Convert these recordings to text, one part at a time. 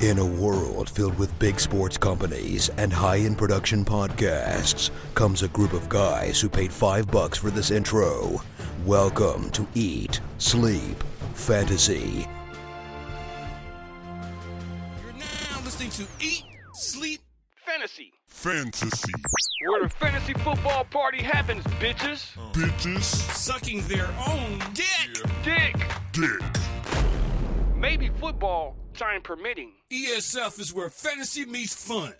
In a world filled with big sports companies and high-end production podcasts comes a group of guys who paid five bucks for this intro. Welcome to Eat, Sleep, Fantasy. You're now listening to Eat, Sleep, Fantasy, Fantasy. where the fantasy football party happens, bitches. Bitches. sucking their own dick. Dick, Dick. maybe football, time permitting. ESF is where fantasy meets fun.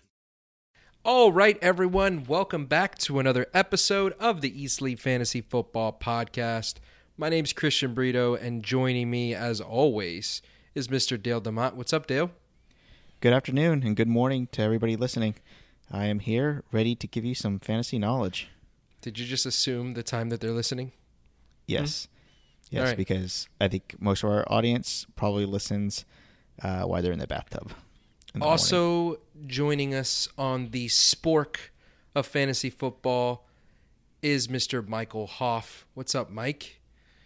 All right, everyone, welcome back to another episode of the Eat Sleep Fantasy Football Podcast. My name's Christian Brito, and joining me, as always, is Mr. Dale Demott. What's up, Dale? Good afternoon and good morning to everybody listening. I am here ready to give you some fantasy knowledge. Did you just assume the time that they're listening? Yes. Hmm. Yes, All right. because I think most of our audience probably listens uh, while they're in the bathtub. in the morning. Also joining us on the spork of fantasy football is Mr. Michael Hoff. What's up, Mike?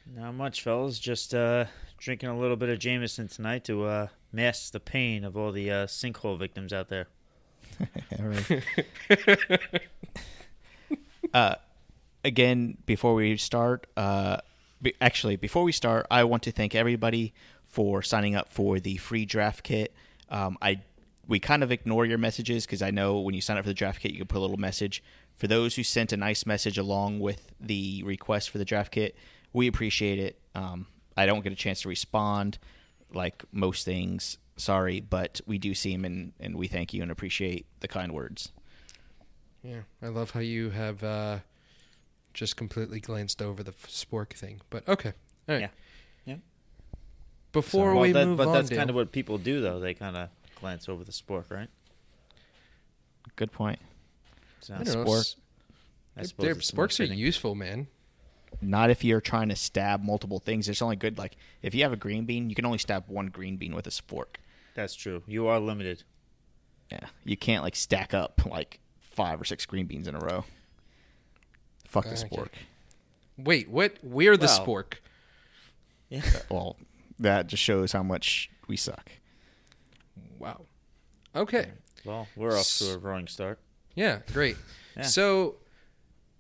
Not much, fellas. Just uh, drinking a little bit of Jameson tonight to uh, mask the pain of all the uh, sinkhole victims out there. All right. uh, again, before we start, uh, be, actually, before we start, I want to thank everybody for signing up for the free draft kit. Um, I we kind of ignore your messages because I know when you sign up for the draft kit, you can put a little message. For those who sent a nice message along with the request for the draft kit, we appreciate it. Um, I don't get a chance to respond like most things. Sorry, but we do see them and, and we thank you and appreciate the kind words. Yeah, I love how you have uh, just completely glanced over the f- spork thing. But okay, all right. Yeah. Yeah. Before Well, we that- move but on, that's kind of what people do, though. They kind of glance over the sport, right? Good point. So, I don't know, spork. s- I they're- they're- sporks are useful, man. Not if you're trying to stab multiple things. It's only good like if you have a green bean, you can only stab one green bean with a fork. That's true. You are limited. Yeah, you can't like stack up like five or six green beans in a row. Fuck the Okay. spork. Wait, what? We're the Well- spork. Yeah. Well, that just shows how much we suck. Wow. Okay. Well, we're off to a roaring start. Yeah, great. Yeah. So,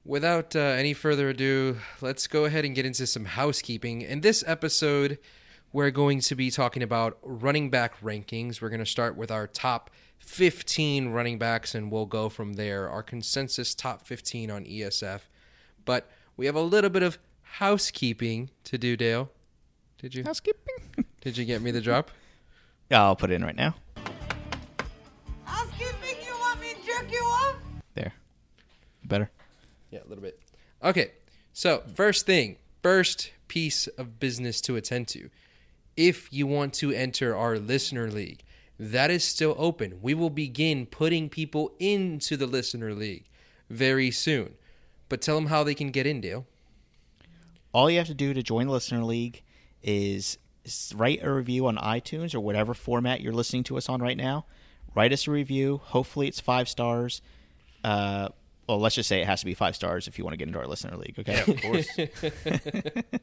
without uh, any further ado, let's go ahead and get into some housekeeping. In this episode, we're going to be talking about running back rankings. We're going to start with our top 15 running backs, and we'll go from there. Our consensus top 15 on ESF. But we have a little bit of housekeeping to do, Dale. Did you? Housekeeping. Did you get me the drop? Yeah, I'll put it in right now. Housekeeping, you want me to jerk you off? There. Better. Yeah, a little bit. Okay, so first thing, first piece of business to attend to. If you want to enter our listener league, that is still open. We will begin putting people into the listener league very soon. But tell them how they can get in, Dale. All you have to do to join the listener league is write a review on iTunes or whatever format you're listening to us on right now. Write us a review. Hopefully, it's five stars. Uh, well, let's just say it has to be five stars if you want to get into our listener league. Okay. Yeah, of course. I mean, you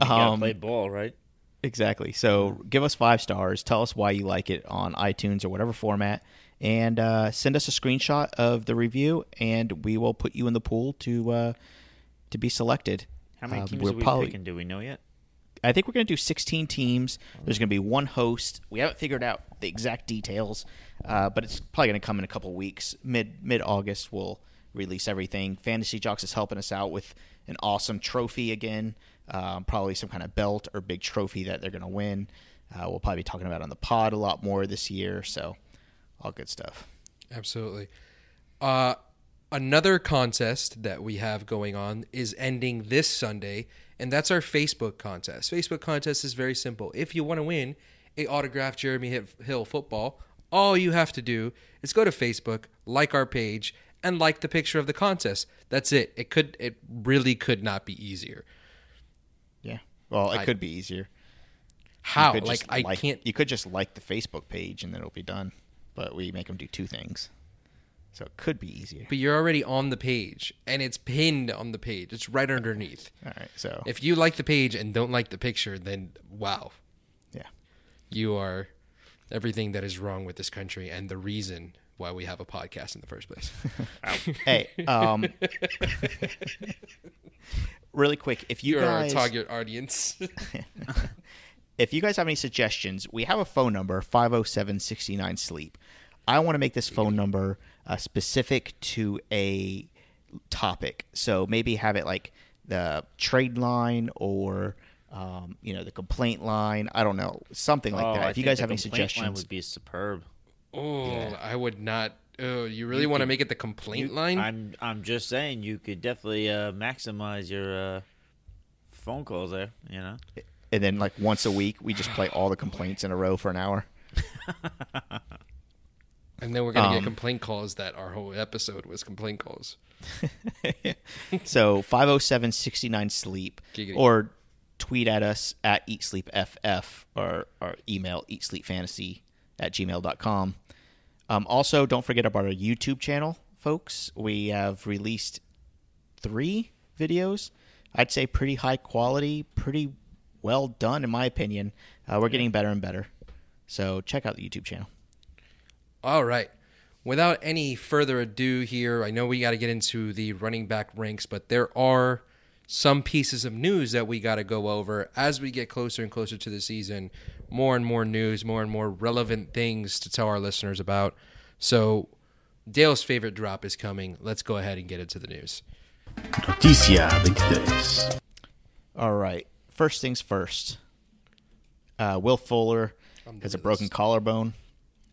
gotta Um, play ball, right? Exactly. So give us five stars. Tell us why you like it on iTunes or whatever format, and uh, send us a screenshot of the review, and we will put you in the pool to uh, to be selected. How many Um, teams we're are we probably- picking? Do we know yet? I think we're going to do 16 teams. There's going to be one host. We haven't figured out the exact details, uh, but it's probably going to come in a couple weeks. Mid mid August, we'll release everything. Fantasy Jocks is helping us out with an awesome trophy again. Um, probably some kind of belt or big trophy that they're going to win. Uh, we'll probably be talking about on the pod a lot more this year. So, all good stuff. Absolutely. Uh, another contest that we have going on is ending this Sunday, and that's our Facebook contest. Facebook contest is very simple. If you want to win a autographed Jeremy Hill football, all you have to do is go to Facebook, like our page, and like the picture of the contest. That's it. It could. It really could not be easier. Yeah. Well, it I- could be easier. How? Like I can't. You could just like the Facebook page and then it'll be done. But we make them do two things, so it could be easier. But you're already on the page, and it's pinned on the page. It's right underneath. All right. So If you like the page and don't like the picture, then wow, yeah. you are everything that is wrong with this country and the reason why we have a podcast in the first place. Hey, um, really quick, if you You're guys our target audience. if you guys have any suggestions, we have a phone number 507 sleep. I want to make this phone number uh, specific to a topic. So maybe have it like the trade line or um, you know the complaint line. I don't know something like Oh, that. I if you guys have any complaint line suggestions, would be superb. oh, I would not. Oh, you really want to make it the complaint line? I'm I'm just saying you could definitely uh, maximize your uh, phone calls there. You know, and then like once a week we just play all the complaints in a row for an hour. and then we're gonna Um, get complaint calls that our whole episode was complaint calls. So 507 69 sleep Giggity. or tweet at us at eat sleep ff or, or email eat sleep fantasy at gmail.com. Um, also, don't forget about our YouTube channel, folks. We have released three videos. I'd say pretty high quality, pretty well done, in my opinion. Uh, we're getting better and better. So check out the YouTube channel. All right. Without any further ado here, I know we got to get into the running back ranks, but there are some pieces of news that we got to go over as we get closer and closer to the season. More and more news, more and more relevant things to tell our listeners about. So, Dale's favorite drop is coming. Let's go ahead and get into the news. Noticia 23. All right. First things first. Uh, Will Fuller has a doing broken this. collarbone,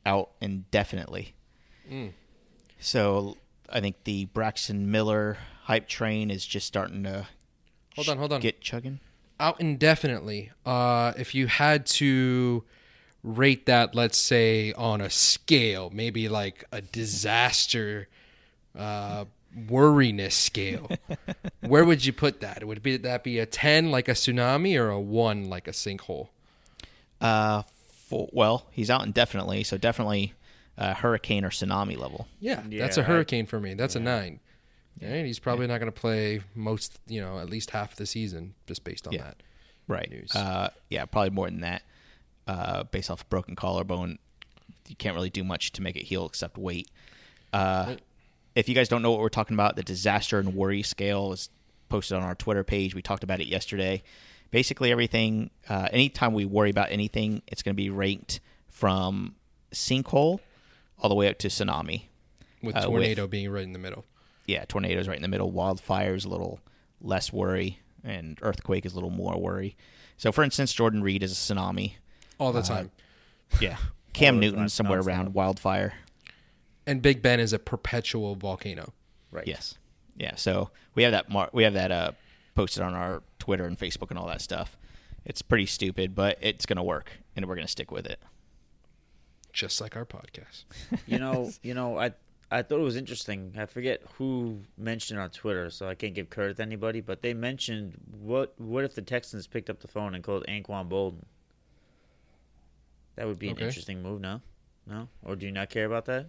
out indefinitely. Mm. So I think the Braxton Miller hype train is just starting to Hold on, hold on. get chugging. out indefinitely. Uh, if you had to rate that, let's say on a scale, maybe like a disaster, uh, worriness scale, where would you put that? Would be that be a ten like a tsunami or a one like a sinkhole? Uh, for, well, he's out indefinitely, so definitely uh, hurricane or tsunami level. Yeah, Yeah, that's a hurricane for me. That's a nine. And he's probably not going to play most, you know, at least half the season just based on Yeah. that. Right. News. Uh, yeah, probably more than that. Uh, based off broken collarbone, you can't really do much to make it heal except wait. Uh, Right. if you guys don't know what we're talking about, the disaster and worry scale is posted on our Twitter page. We talked about it yesterday. Basically, everything, uh, anytime we worry about anything, it's going to be ranked from sinkhole all the way up to tsunami. With Uh, with- tornado being right in the middle. Yeah, tornadoes right in the middle. Wildfires a little less worry, and earthquake is a little more worry. So, for instance, Jordan Reed is a tsunami. All Uh, the time. Yeah, Cam Newton somewhere nonstop. around wildfire. And Big Ben is a perpetual volcano. right? Yes, yeah. So we have that. Mar- we have that uh, posted on our Twitter and Facebook and all that stuff. It's pretty stupid, but it's gonna work, and we're gonna stick with it. just like our podcast. you know, you know, I I thought it was interesting. I forget who mentioned on Twitter, so I can't give credit to anybody. But they mentioned what what if the Texans picked up the phone and called Anquan Boldin? That would be an Okay. interesting move. No, no, or do you not care about that?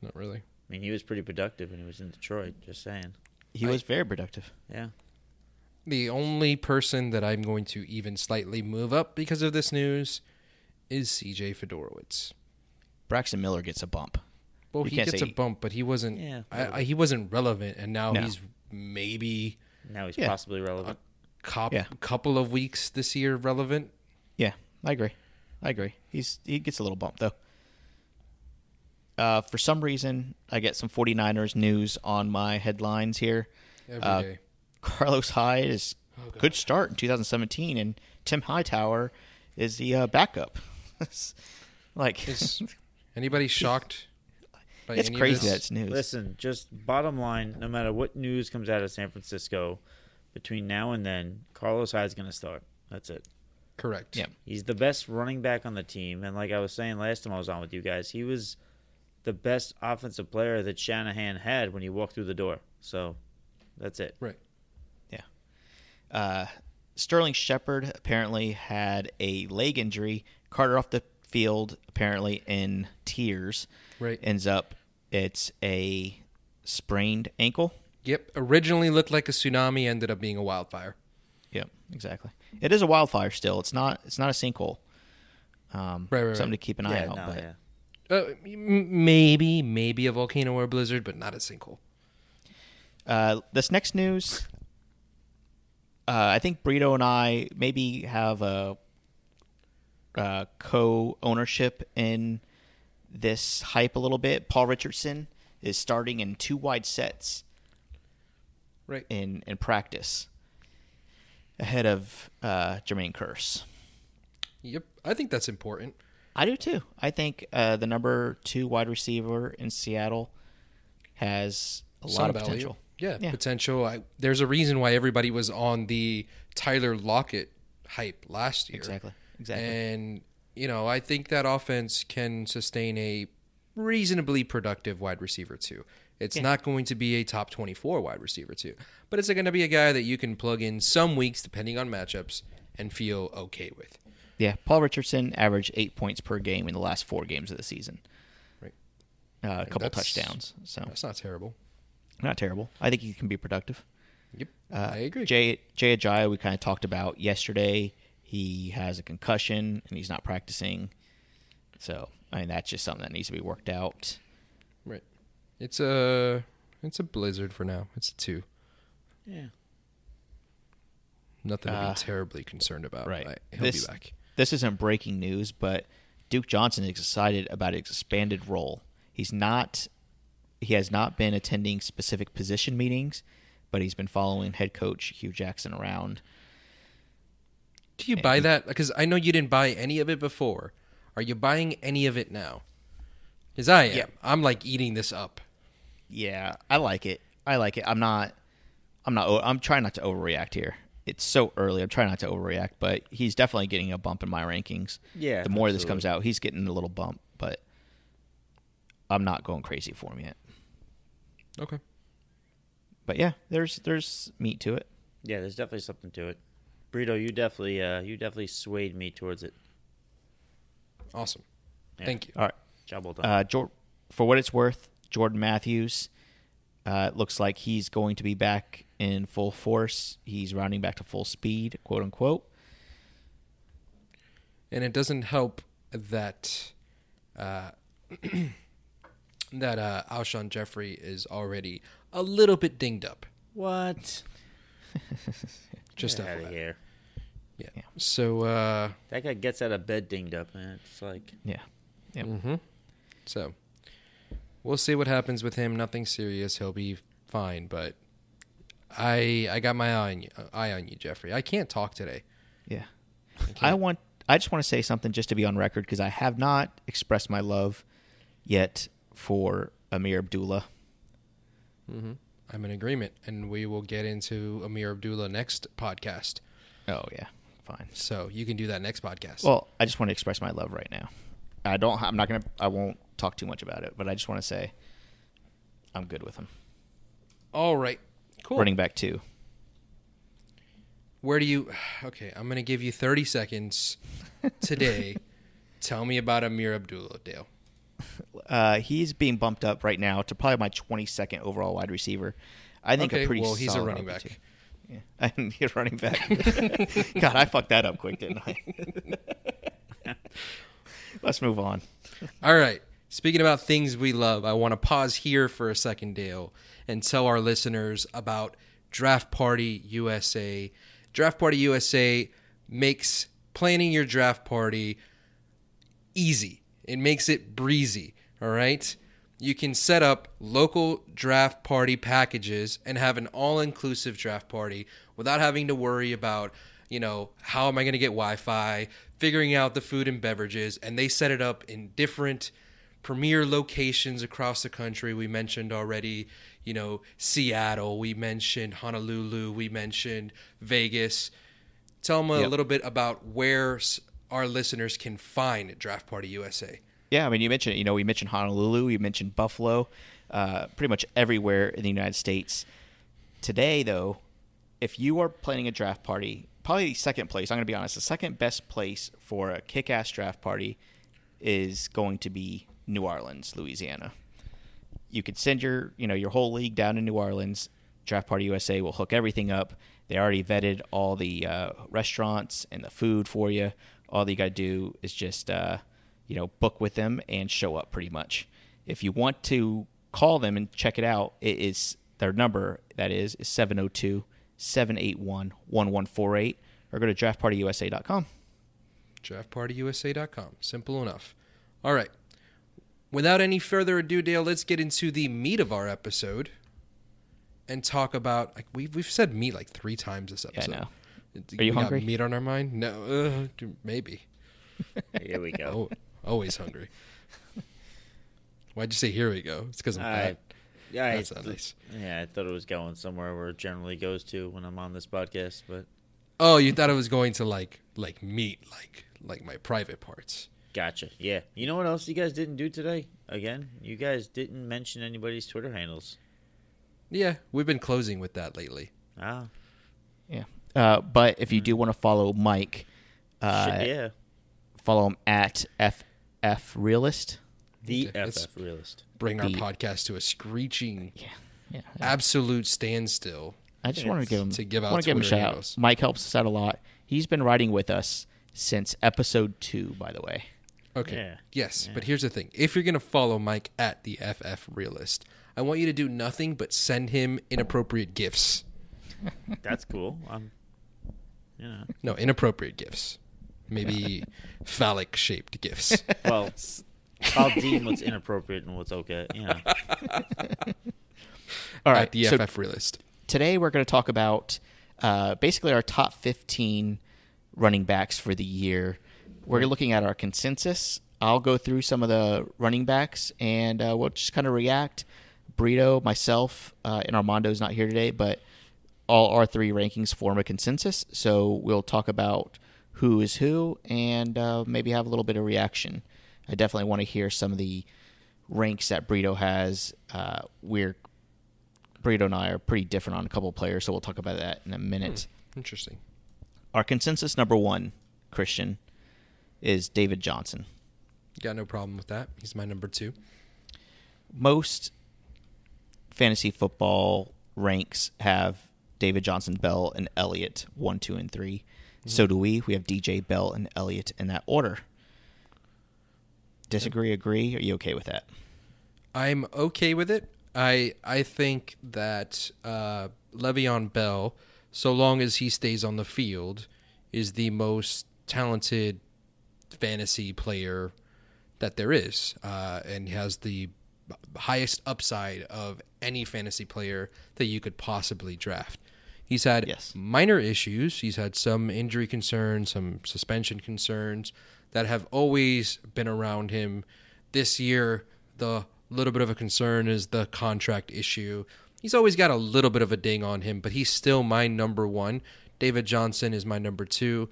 Not really. I mean, he was pretty productive when he was in Detroit. Just saying. He I- was very productive. Yeah. The only person that I'm going to even slightly move up because of this news is CJ Fedorowicz. Braxton Miller gets a bump. Well, You he can't gets a bump, but he wasn't. Yeah, I, I, he wasn't relevant, and now No. he's maybe Now he's Yeah. possibly relevant. cop, Yeah. couple of weeks this year relevant. Yeah, I agree. I agree. He's he gets a little bump though. Uh, for some reason, I get some 49ers news on my headlines here. every Uh, day. Carlos Hyde is Oh, good start in 2017, and Tim Hightower is the uh, backup. like Is anybody shocked by it's any crazy that's news. Listen, just bottom line, no matter what news comes out of San Francisco, between now and then, Carlos Hyde's going to start. That's it. Correct. Yeah. He's the best running back on the team, and like I was saying last time I was on with you guys, he was the best offensive player that Shanahan had when he walked through the door. So that's it. Right. Uh, Sterling Shepard apparently had a leg injury. Carter off the field apparently in tears. Right. Ends up it's a sprained ankle. Yep. Originally looked like a tsunami, ended up being a wildfire. Yep, exactly. It is a wildfire still. It's not. It's not a sinkhole. Um, Right, right, right. Something to keep an eye yeah, out. no, but yeah. Uh, maybe, maybe a volcano or a blizzard, but not a sinkhole. Uh, this next news, uh, I think Brito and I maybe have a, uh co-ownership in this hype a little bit. Paul Richardson is starting in two wide sets Right. in in practice ahead of uh, Jermaine Kearse. Yep. I think that's important. I do too. I think uh, the number two wide receiver in Seattle has a Some lot of value. potential. Yeah, Yeah. potential. I, there's a reason why everybody was on the Tyler Lockett hype last year. Exactly. Exactly. And, you know, I think that offense can sustain a reasonably productive wide receiver, too. It's not going to be a top 24 wide receiver, too. But it's going to be a guy that you can plug in some weeks, depending on matchups, and feel okay with. Yeah, Paul Richardson averaged eight points per game in the last four games of the season. Right. Uh, a couple that's- touchdowns, so That's not terrible. Not terrible. I think he can be productive. Yep. Uh, I agree. Jay Jay Ajayi, we kind of talked about yesterday. He has a concussion and he's not practicing, so I mean that's just something that needs to be worked out. right. It's a it's a blizzard for now. It's a two. Yeah. Nothing to Uh, be terribly concerned about. right. I, he'll This- be back. This isn't breaking news, but Duke Johnson is excited about his expanded role. He's not he has not been attending specific position meetings, but he's been following head coach Hue Jackson around. Do you buy that? Because I know you didn't buy any of it before. Are you buying any of it now? Because I am. Yeah. I'm like eating this up. Yeah, I like it. I like it. I'm not. I'm not. o- I'm trying not to overreact here. It's so early. I'm trying not to overreact, but he's definitely getting a bump in my rankings. Yeah, The more this comes out, he's getting a little bump, but I'm not going crazy for him yet. Okay. But yeah, there's there's meat to it. Yeah, there's definitely something to it. Brito, you definitely uh you definitely swayed me towards it. Awesome. Yeah. Thank you. All right. Job well done. Uh, Jor- for what it's worth, Jordan Matthews uh, looks like he's going to be back in full force. He's rounding back to full speed, quote unquote. And it doesn't help that uh, that uh, Alshon Jeffery is already a little bit dinged up. what? Just Get out of FYI. here. Yeah. So uh, That guy gets out of bed dinged up, man. It's like Yeah. Yep. Mm-hmm. So we'll see what happens with him. Nothing serious. He'll be fine. But I I got my eye on you, eye on you, Jeffery. I can't talk today. Yeah. can't- I want. I just want to say something just to be on record because I have not expressed my love yet for Ameer Abdullah. Mm-hmm. I'm in agreement, and we will get into Ameer Abdullah next podcast. Oh yeah, fine. So you can do that next podcast. Well, I just want to express my love right now. I don't. I'm not gonna. I won't talk too much about it, but I just want to say I'm good with him. all right, cool. Running back two. Where do you? Okay, I'm gonna give you 30 seconds today. Tell me about Ameer Abdullah, Dale. Uh, he's being bumped up right now to probably my 22nd overall wide receiver. I think Okay, a pretty well, he's a running RB2. back. Yeah, and he's running back. God, I fucked that up quick, didn't I? Let's move on. All right. Speaking about things we love, I want to pause here for a second, Dale, and tell our listeners about Draft Party USA. Draft Party USA makes planning your draft party easy. It makes it breezy. All right. You can set up local draft party packages and have an all inclusive draft party without having to worry about, you know, how am I going to get Wi Fi, figuring out the food and beverages. And they set it up in different premier locations across the country. We mentioned already, you know, Seattle, we mentioned Honolulu, we mentioned Vegas. Tell them a Yep. little bit about where our listeners can find Draft Party USA. Yeah, I mean, you mentioned, you know, we mentioned Honolulu, we mentioned Buffalo, uh, pretty much everywhere in the United States. Today, though, if you are planning a draft party, probably second place, I'm going to be honest, the second best place for a kick ass draft party is going to be New Orleans, Louisiana. You could send your, you know, your whole league down to New Orleans. Draft Party USA will hook everything up. They already vetted all the uh, restaurants and the food for you, All you got to do is just uh, you know book with them and show up pretty much. If you want to call them and check it out, it is their number that is is 702 781 1148 or go to draftpartyusa.com. draftpartyusa.com. Simple enough. All right. Without any further ado, Dale, let's get into the meat of our episode and talk about. Like we've we've said meat like three times this episode. know. Do Are you we got hungry? meat on our mind? No, uh, maybe. Here we go. Oh, always hungry. Why'd you say here we go? It's because I'm I, fat. yeah, I, That's not nice. yeah, I thought it was going somewhere where it generally goes to when I'm on this podcast, but Oh, you thought it was going to like like meat, like like my private parts. gotcha. Yeah. You know what else you guys didn't do today? Again, you guys didn't mention anybody's Twitter handles. Yeah, we've been closing with that lately. Ah, Yeah. Uh, but if you do want to follow Mike, uh, shit, yeah. follow him at FF Realist. The Okay, let's- FF realist. Bring our podcast to a screeching, Yeah. Yeah. absolute standstill. I just want to give him To give out want to give him a shout out. Mike helps us out a lot. He's been writing with us since episode two, by the way. Okay. Yeah. Yes, but here's the thing: if you're gonna follow Mike at the FF Realist, I want you to do nothing but send him inappropriate gifts. That's cool. I'm, you know, No, inappropriate gifts. Maybe phallic shaped gifts. well, I'll deem what's inappropriate and what's okay. You know, All at the so FF Realist. today we're going to talk about uh, basically our top 15 running backs for the year. We're looking at our consensus. I'll go through some of the running backs and uh, we'll just kind of react. Brito, myself, uh, and Armando's not here today, but all our three rankings form a consensus. So we'll talk about who is who and uh, maybe have a little bit of reaction. I definitely want to hear some of the ranks that Brito has. Uh, we're Brito and I are pretty different on a couple of players, so we'll talk about that in a minute. Interesting. Our consensus number one, Christian, is David Johnson. Got no problem with that. He's my number two. Most fantasy football ranks have David Johnson, Bell, and Elliott one, two, and 3 So do we. We have DJ, Bell, and Elliott in that order. Disagree? Agree? Are you okay with that? I'm okay with it. I I think that uh, Le'Veon Bell, so long as he stays on the field, is the most talented fantasy player that there is, uh, and has the highest upside of any fantasy player that you could possibly draft. He's had Yes. minor issues. He's had some injury concerns, some suspension concerns that have always been around him. This year, the little bit of a concern is the contract issue. He's always got a little bit of a ding on him, but he's still my number one. David Johnson is my number two.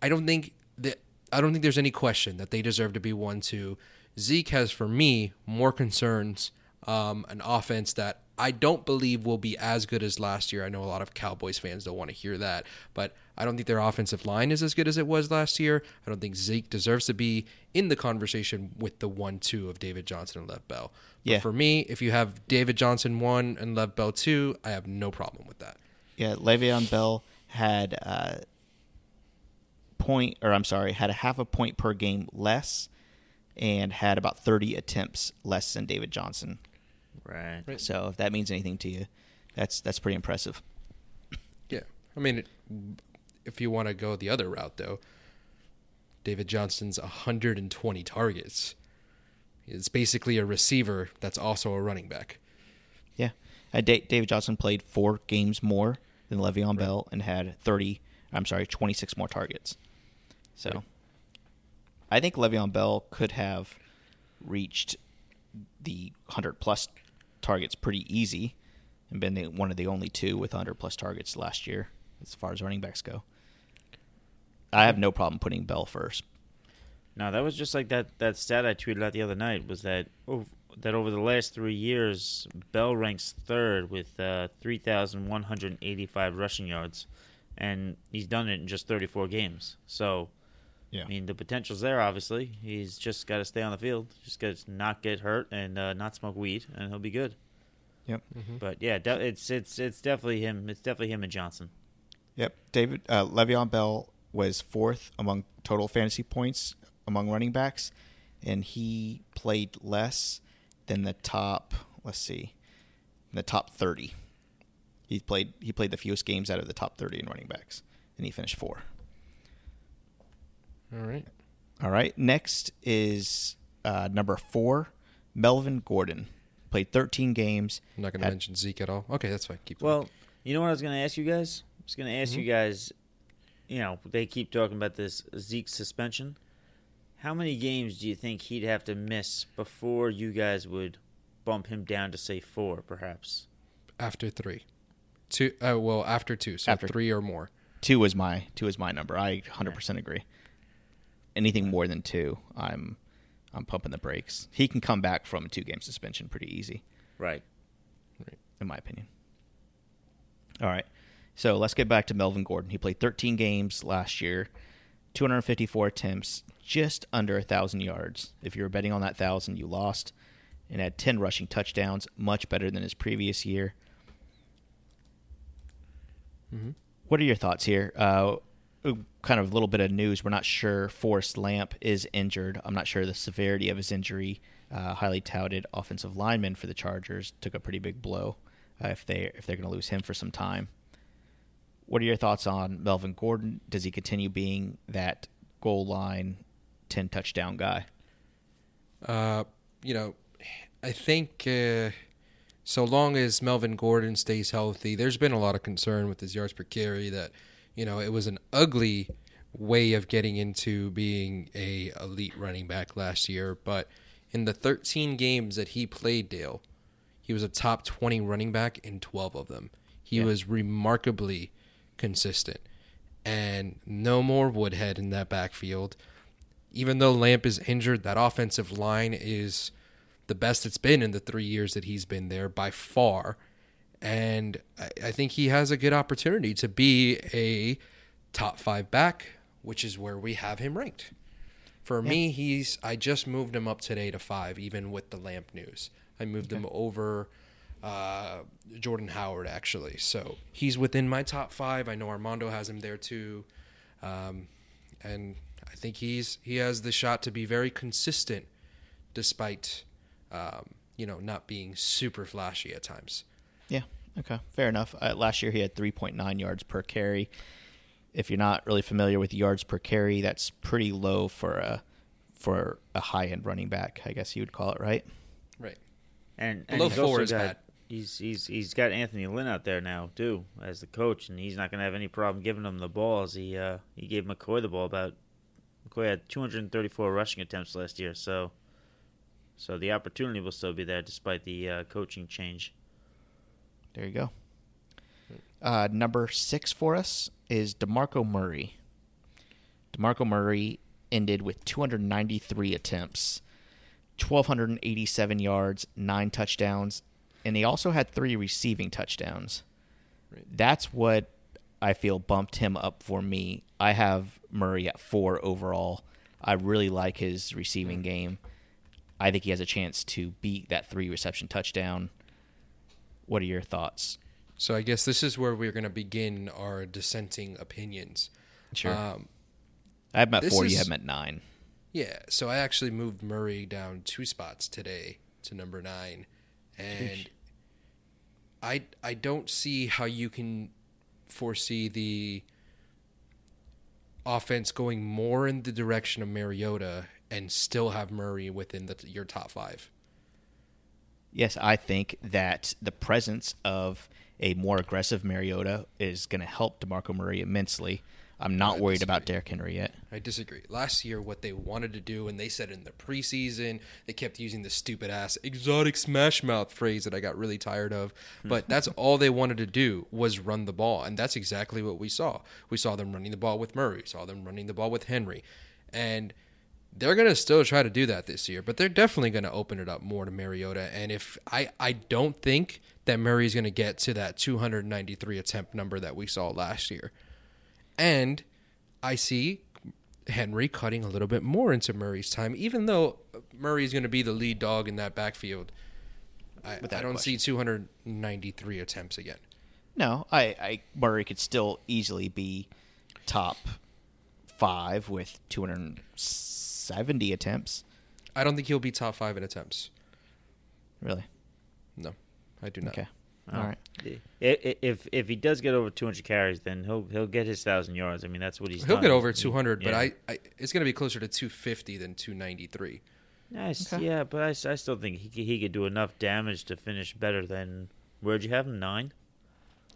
I don't think that I don't think there's any question that they deserve to be one two. Zeke has for me more concerns, um, an offense that I don't believe will be as good as last year. I know a lot of Cowboys fans don't want to hear that, but I don't think their offensive line is as good as it was last year. I don't think Zeke deserves to be in the conversation with the one two of David Johnson and Lev Bell. But Yeah. for me, if you have David Johnson one and Lev Bell two, I have no problem with that. Yeah, Le'Veon Bell had uh, point, or I'm sorry, had a half a point per game less, and had about 30 attempts less than David Johnson. Right? Right. So if that means anything to you, that's that's pretty impressive. Yeah, I mean, it, if you want to go the other route, though, David Johnson's 120 targets. It's basically a receiver that's also a running back. Yeah, uh, Da- David Johnson played four games more than Le'Veon Bell and had 30. I'm sorry, 26 more targets. So I think Le'Veon Bell could have reached the 100 plus targets pretty easy and been the, one of the only two with 100 plus targets last year as far as running backs go. I have no problem putting Bell first. No, that was just like that, that stat I tweeted out the other night was that that over the last three years, Bell ranks third with uh, 3,185 rushing yards, and he's done it in just 34 games. So, Yeah. I mean, the potential's there, obviously. He's just got to stay on the field, just got to not get hurt and uh, not smoke weed, and he'll be good. Yep. But yeah, de- it's it's it's definitely him. It's definitely him and Johnson. Yep. David uh, Le'Veon Bell was fourth among total fantasy points among running backs, and he played less than the top. Let's see, the top thirty. He played he played the fewest games out of the top thirty in running backs, and he finished four. All right. All right. Next is uh, number four, Melvin Gordon. Played 13 games. I'm not going to mention Zeke at all. Okay, that's fine. Keep going. Well, you know what I was going to ask you guys? I was going to ask you guys. You know, they keep talking about this Zeke suspension. How many games do you think he'd have to miss before you guys would bump him down to say four, perhaps? after three, two. Uh, well, after two, so After- three or more. Two is my two is my number. I 100% agree. Anything more than two, I'm I'm pumping the brakes. He can come back from a two game suspension pretty easy, Right. in my opinion. All right. So let's get back to Melvin Gordon. He played 13 games last year, 254 attempts, just under a thousand yards. If you were betting on that thousand, you lost, and had 10 rushing touchdowns, much better than his previous year. What are your thoughts here? Uh, kind of a little bit of news. We're not sure Forrest Lamp is injured. I'm not sure the severity of his injury. Uh, highly touted offensive lineman for the Chargers took a pretty big blow. Uh, if they if they're going to lose him for some time. What are your thoughts on Melvin Gordon? Does he continue being that goal line, ten touchdown guy? Uh, you know, I think uh, so long as Melvin Gordon stays healthy, there's been a lot of concern with his yards per carry that, you know, it was an ugly way of getting into being a elite running back last year. But in the 13 games that he played, Dale, he was a top 20 running back in 12 of them. He was remarkably consistent. And no more Woodhead in that backfield even though Lamp is injured, that offensive line is the best it's been in the three years that he's been there by far. And I, I think he has a good opportunity to be a top five back, which is where we have him ranked. For me, he's I just moved him up today to five, even with the Lamp news. I moved him over uh, Jordan Howard actually, so he's within my top five. I know Armando has him there too, um, and I think he's he has the shot to be very consistent, despite um, you know not being super flashy at times. Yeah. Okay. Fair enough. Uh, last year he had 3.9 yards per carry. If you're not really familiar with yards per carry, that's pretty low for a for a high end running back. I guess you would call it, right? Right. And, and Below four also is got, bad. He's he's he's got Anthony Lynn out there now too as the coach, and he's not going to have any problem giving him the ball. As he uh, he gave McCoy the ball about McCoy had 234 rushing attempts last year, so so the opportunity will still be there despite the uh, coaching change. There you go. Uh, number six for us is DeMarco Murray. DeMarco Murray ended with 293 attempts, 1,287 yards, nine touchdowns, and he also had three receiving touchdowns. That's what I feel bumped him up for me. I have Murray at four overall. I really like his receiving game. I think he has a chance to beat that three reception touchdown. What are your thoughts? So I guess this is where we're going to begin our dissenting opinions. Sure. Um, I have this four. You is- have him at nine. Yeah, so I actually moved Murray down two spots today to number nine, and I I don't see how you can foresee the offense going more in the direction of Mariota and still have Murray within the, your top five. Yes, I think that the presence of a more aggressive Mariota is going to help DeMarco Murray immensely. I'm not I worried about. Derrick Henry yet. I disagree. Last year, what they wanted to do, and they said in the preseason, they kept using the stupid ass exotic smash mouth phrase that I got really tired of. Hmm. But that's all they wanted to do was run the ball, and that's exactly what we saw. We saw them running the ball with Murray, we saw them running the ball with Henry, and they're gonna still try to do that this year. But they're definitely gonna open it up more to Mariota. And if I, I don't think that Murray's gonna get to that 293 attempt number that we saw last year. And I see Henry cutting a little bit more into Murray's time, even though Murray's going to be the lead dog in that backfield. I, I don't question. see 293 attempts again. No, I, I Murray could still easily be top five with 270 attempts. I don't think he'll be top five in attempts. Really? No, I do not. Okay. All right. I- i- If if he does get over 200 carries, then he'll he'll get his thousand yards. I mean, that's what he's. He'll done. get over He- 200, but. I, I it's going to be closer to 250 than 293. Nice. Okay. Yeah, but I, I still think he could, he could do enough damage to finish better than where'd you have him nine?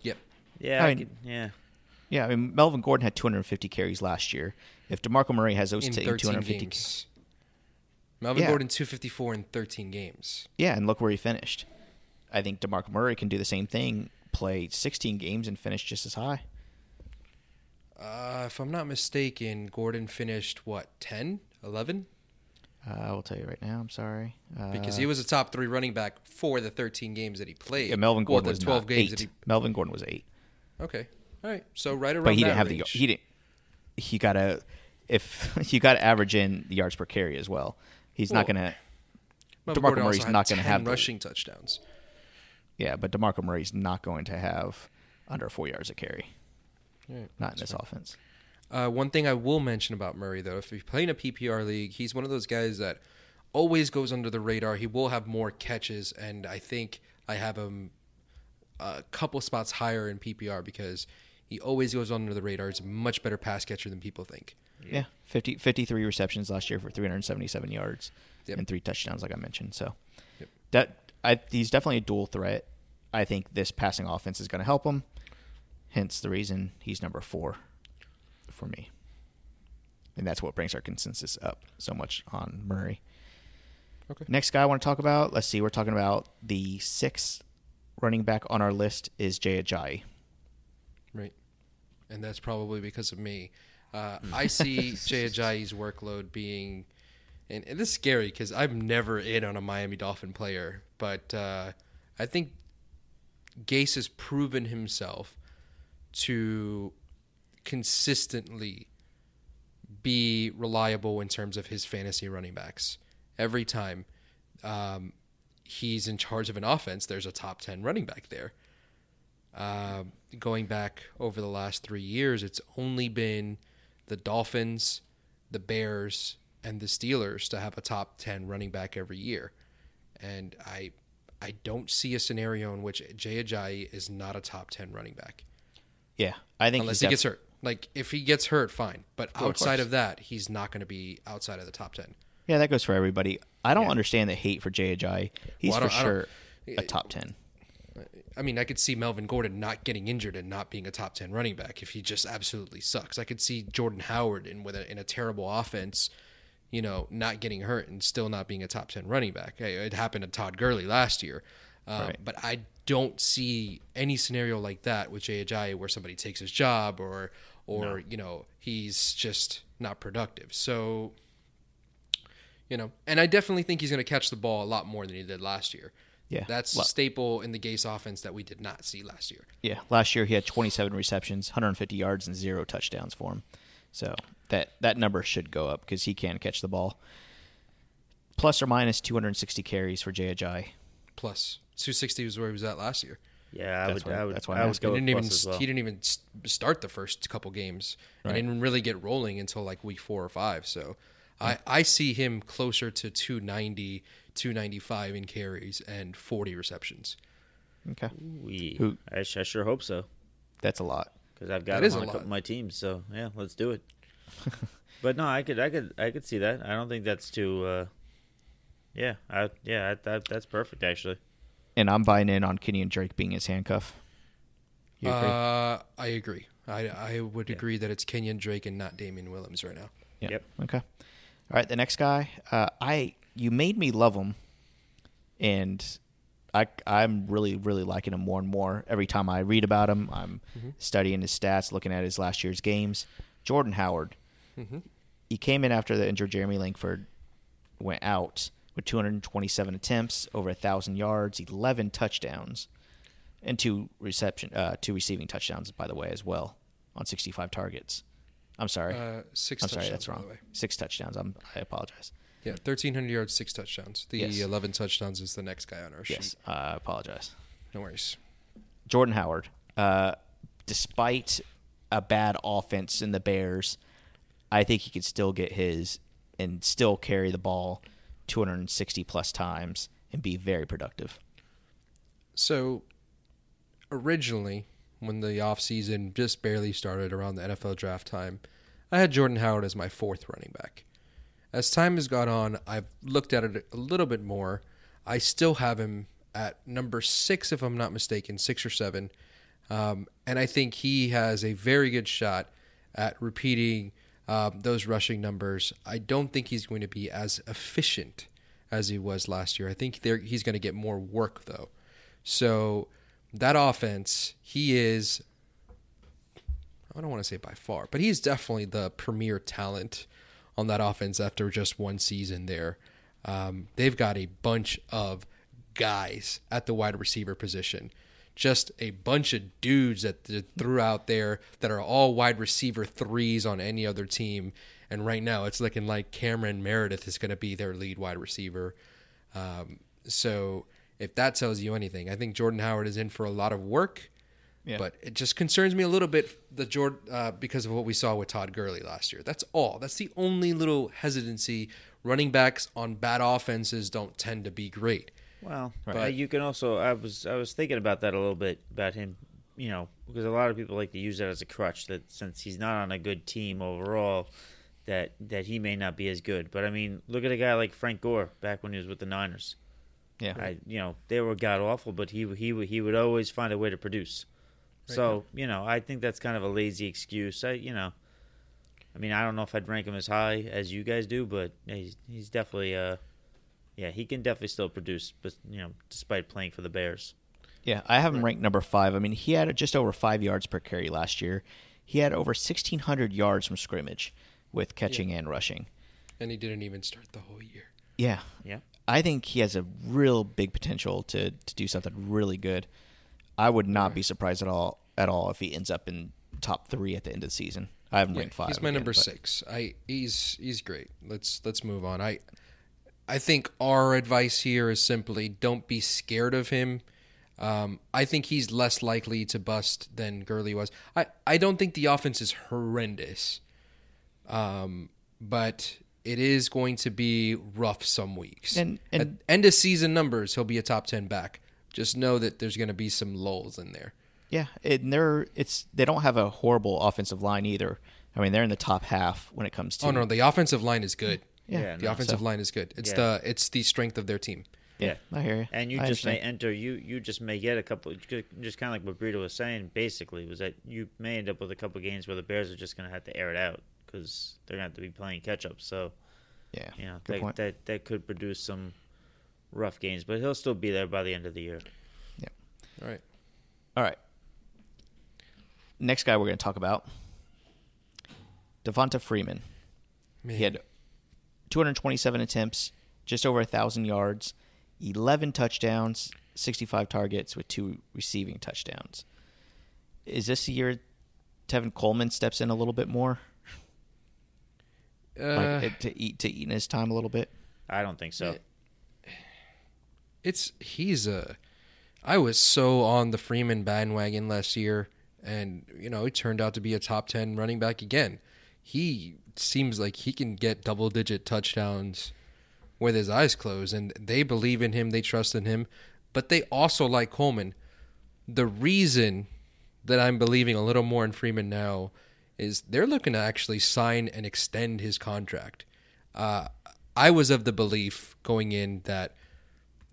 Yep. Yeah, I I mean- could, yeah. Yeah, I mean Melvin Gordon had 250 carries last year. If DeMarco Murray has those In 13 250 games. Melvin Yeah. Gordon 254 in 13 games. Yeah, and look where he finished. I think DeMarco Murray can do the same thing, play 16 games and finish just as high. Uh, if I'm not mistaken, Gordon finished what 10, 11? Uh, I will tell you right now. I'm sorry. Uh, Because he was a top three running back for the 13 games that he played. yeah, Melvin Well, Gordon the was 12 not games he. Melvin Gordon was eight, Okay, all right. So right around but he didn't have range. the he didn't. He got to if you got to average in the yards per carry as well. He's not going to. DeMarco Murray's not gonna 10 have the- rushing touchdowns. Yeah, but DeMarco Murray's not going to have under four yards a carry. Right, Not in this offense. Uh, one thing I will mention about Murray, though, if you play in a PPR league, he's one of those guys that always goes under the radar. He will have more catches, and I think I have him a couple spots higher in PPR because he always goes under the radar. He's a much better pass catcher than people think. Yeah, 50, 53 receptions last year for 377 yards Yep. and three touchdowns, like I mentioned. So Yep. that I, he's definitely a dual threat. I think this passing offense is going to help him. Hence the reason he's number four for me. And that's what brings our consensus up so much on Murray. Okay. Next guy I want to talk about, let's see, we're talking about the sixth running back on our list is Jay Ajayi. And that's probably because of me. Uh, I see Jay Ajayi's workload being, and, and this is scary because I'm never in on a Miami Dolphin player, but uh, I think Gase has proven himself to consistently be reliable in terms of his fantasy running backs. Every time um, he's in charge of an offense, there's a top 10 running back there. Um, going back over the last three years, it's only been the Dolphins, the Bears, and the Steelers to have a top 10 running back every year. And I I don't see a scenario in which Jay Ajayi is not a top 10 running back Yeah, I think unless he def- gets hurt. Like if he gets hurt, fine. But of outside course. of that, he's not going to be outside of the top 10. Yeah, that goes for everybody. I don't understand the hate for Jay Ajayi. He's Well, for don't- I don't- sure a top 10. I mean, I could see Melvin Gordon not getting injured and not being a top ten running back if he just absolutely sucks. I could see Jordan Howard in with a, in a terrible offense, you know, not getting hurt and still not being a top ten running back. Hey, It happened to Todd Gurley last year, um, Right. but I don't see any scenario like that with Jay Ajayi where somebody takes his job or or you know he's just not productive. So you know, and I definitely think he's going to catch the ball a lot more than he did last year. Yeah. That's Lo- a staple in the Gase offense that we did not see last year. Yeah, last year he had 27 receptions, 150 yards, and zero touchdowns for him. So that that number should go up because he can catch the ball. Plus or minus 260 carries for Jay Ajayi. Plus, 260 was where he was at last year. Yeah, I That's would. why- I would. that's why I I'm would go He didn't even well. he didn't even start the first couple games. Right. He didn't really get rolling until like week four or five. So I I see him closer to 290, 295 in carries and 40 receptions. Okay, We, Who- I, sh- I sure hope so that's a lot. because I've got That him is on a a couple of my teams. So yeah, let's do it. but no, I could, I could, I could see that. I don't think that's too. Uh, yeah, I, yeah, I, that, that's perfect actually. And I'm buying in on Kenyon Drake being his handcuff. You agree? Uh, I agree. I I would agree that it's Kenyon Drake and not Damien Williams right now. Yeah. Yep. Okay. All right. The next guy, uh, I you made me love him, and I I'm really really liking him more and more every time I read about him. I'm studying his stats, looking at his last year's games. Jordan Howard. He came in after the injured Jeremy Langford went out with 227 attempts, over a thousand yards, 11 touchdowns, and two reception, uh, two receiving touchdowns, by the way, as well on 65 targets. I'm sorry. Uh, six I'm touchdowns, sorry, that's wrong. Six touchdowns. I'm, I apologize. Yeah, 1,300 yards, six touchdowns. The Yes. 11 touchdowns is the next guy on our Yes, sheet. I apologize. No worries. Jordan Howard, uh, despite a bad offense in the Bears, I think he could still get his and still carry the ball 260 plus times and be very productive. So, originally, when the offseason just barely started around the NFL draft time, I had Jordan Howard as my fourth running back. As time has gone on, I've looked at it a little bit more. I still have him at number six, if I'm not mistaken, six or seven. Um, and I think he has a very good shot at repeating um, those rushing numbers. I don't think he's going to be as efficient as he was last year. I think he's going to get more work, though. So that offense, he is, I don't want to say by far, but he's definitely the premier talent on that offense after just one season there. Um, they've got a bunch of guys at the wide receiver position. Just a bunch of dudes that they threw out there that are all wide receiver threes on any other team. And right now, it's looking like Cameron Meredith is going to be their lead wide receiver. Um, so, if that tells you anything, I think Jordan Howard is in for a lot of work. Yeah. But it just concerns me a little bit the Jordan uh, because of what we saw with Todd Gurley last year. That's all. That's the only little hesitancy. Running backs on bad offenses don't tend to be great. Well, Right. but you can also. I was I was thinking about that a little bit about him. You know, because a lot of people like to use that as a crutch. That since he's not on a good team overall, that that he may not be as good. But I mean, look at a guy like Frank Gore back when he was with the Niners. Yeah. I, you know, they were god awful, but he he he would always find a way to produce. So you know, I think that's kind of a lazy excuse. I you know, I mean, I don't know if I'd rank him as high as you guys do, but he's he's definitely uh, yeah, he can definitely still produce, but you know, despite playing for the Bears. Yeah, I have him ranked number five. I mean, he had just over five yards per carry last year. He had over 1,600 yards from scrimmage with catching and rushing. And he didn't even start the whole year. Yeah. Yeah. I think he has a real big potential to, to do something really good. I would not be surprised at all at all if he ends up in top three at the end of the season. I have him Yeah, ranked five. he's my again, number but- six. I he's he's great. Let's let's move on. I I think our advice here is simply don't be scared of him. Um, I think he's less likely to bust than Gurley was. I, I don't think the offense is horrendous, um, but it is going to be rough some weeks. And- and- end of season numbers, he'll be a top ten back. Just know that there's going to be some lulls in there. Yeah, and they're it's they don't have a horrible offensive line either. I mean, they're in the top half when it comes to Oh no, the offensive line is good. Yeah, Yeah, The no, offensive so- line is good. It's Yeah. the it's the strength of their team. yeah, I hear you. And you I just may enter. You you just may get a couple. Just kind of like what Brito was saying. Basically, was that you may end up with a couple games where the Bears are just going to have to air it out because they're going to have to be playing catch up. So yeah, you know good that, point. that that could produce some rough games, but he'll still be there by the end of the year. Yeah. All right. All right. Next guy we're going to talk about, Devonta Freeman. Man. He had 227 attempts, just over a thousand yards, 11 touchdowns, 65 targets with two receiving touchdowns. Is this the year Tevin Coleman steps in a little bit more, Uh, like to eat to eat in his time a little bit? I don't think so. It's he's a. I was so on the Freeman bandwagon last year, and you know it turned out to be a top ten running back again. He seems like he can get double digit touchdowns with his eyes closed, and they believe in him, they trust in him, but they also like Coleman. The reason that I'm believing a little more in Freeman now is they're looking to actually sign and extend his contract. Uh, I was of the belief going in that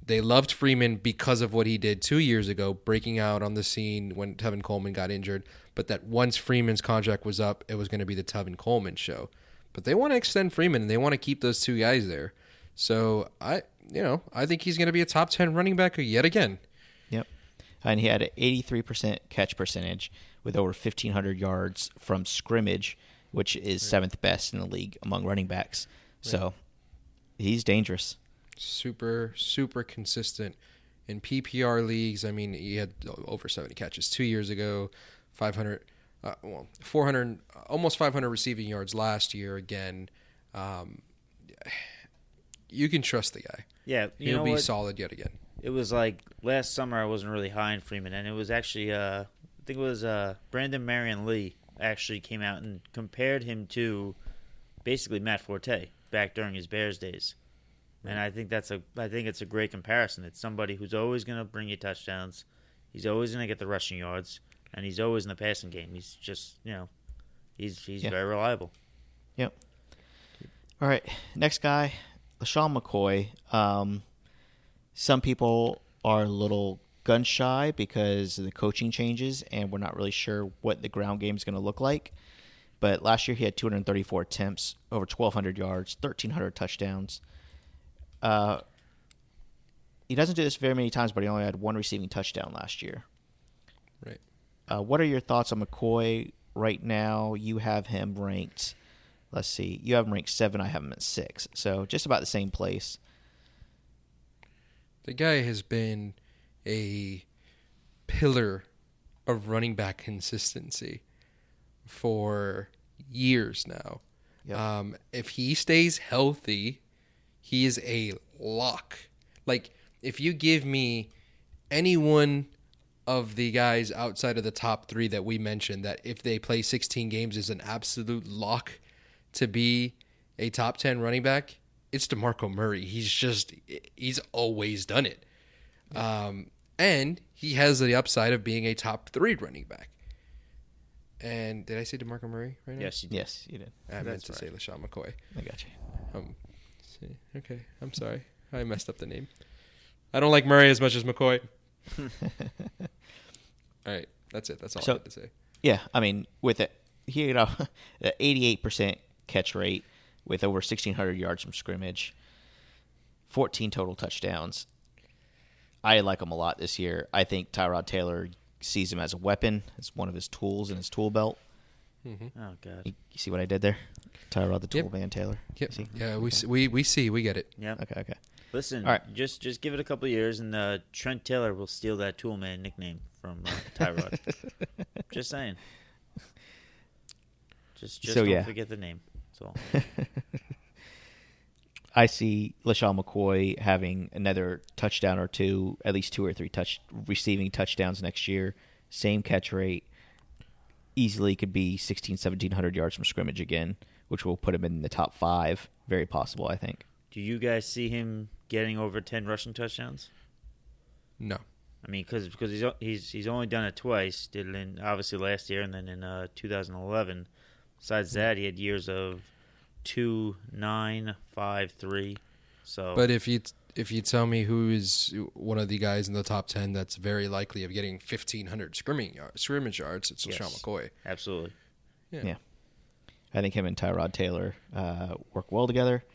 they loved Freeman because of what he did two years ago, breaking out on the scene when Tevin Coleman got injured. But that once Freeman's contract was up, it was going to be the Tevin Coleman show. But they want to extend Freeman and they want to keep those two guys there. So I, you know, I think he's going to be a top ten running back yet again. Yep. And he had an 83% catch percentage with over 1,500 yards from scrimmage, which is seventh best in the league among running backs. So he's dangerous. Super super consistent in PPR leagues. I mean, he had over 70 catches 2 years ago, 500 uh, well, 400 almost 500 receiving yards last year again. Um, you can trust the guy. Yeah, He'll be what? solid yet again. It was like last summer I wasn't really high on Freeman, and it was actually uh, I think it was uh, Brandon Marion Lee actually came out and compared him to basically Matt Forte back during his Bears days. And I think that's a I think it's a great comparison. It's somebody who's always going to bring you touchdowns. He's always going to get the rushing yards, and he's always in the passing game. He's just you know, he's he's Yeah. very reliable. Yep. All right, next guy, LeSean McCoy. Um, some people are a little gun shy because of the coaching changes, and we're not really sure what the ground game is going to look like. But last year he had 234 attempts, over 1,200 yards, 1,300 touchdowns. Uh, he doesn't do this very many times, but he only had one receiving touchdown last year. Right. Uh, what are your thoughts on McCoy right now? You have him ranked. Let's see. You have him ranked seven. I have him at six. So just about the same place. The guy has been a pillar of running back consistency for years now. Yep. Um, if he stays healthy, he is a lock. Like, if you give me any one of the guys outside of the top three that we mentioned, that if they play 16 games is an absolute lock to be a top 10 running back, it's DeMarco Murray. He's just, he's always done it. Um, and he has the upside of being a top three running back. And did I say DeMarco Murray right now? Yes, you Yes, you did. I meant That's to say LeSean McCoy. I got you. Um, see, okay, I'm sorry. I messed up the name. I don't like Murray as much as McCoy. all right, that's it. That's all So- I had to say. Yeah, I mean, with it, he had a 88% catch rate with over 1,600 yards from scrimmage, 14 total touchdowns. I like him a lot this year. I think Tyrod Taylor sees him as a weapon, as one of his tools in his tool belt. Oh god. You, you see what I did there? Tyrod the tool Yep. man Taylor. Yep. See? Yeah, we s- we we see, we get it. Yeah. Okay, okay. Listen, All right. just just give it a couple of years, and uh, Trent Taylor will steal that Toolman nickname from uh, Tyrod. just saying. Just just So, don't yeah. forget the name. That's all. I see LeSean McCoy having another touchdown or two, at least two or three touch receiving touchdowns next year. Same catch rate. Easily could be 16, 1700 yards from scrimmage again, which will put him in the top five. Very possible, I think. Do you guys see him getting over ten rushing touchdowns? No. I mean, because because he's he's he's only done it twice. Did it in obviously last year and then in uh, 2011. Besides that, he had years of two, nine, five, three. So, But if you if you tell me who is one of the guys in the top ten that's very likely of getting fifteen hundred scrimmage yards, scrimmage yards, it's LeSean Yes. McCoy. absolutely, Yeah. Yeah. I think him and Tyrod Taylor uh, work well together.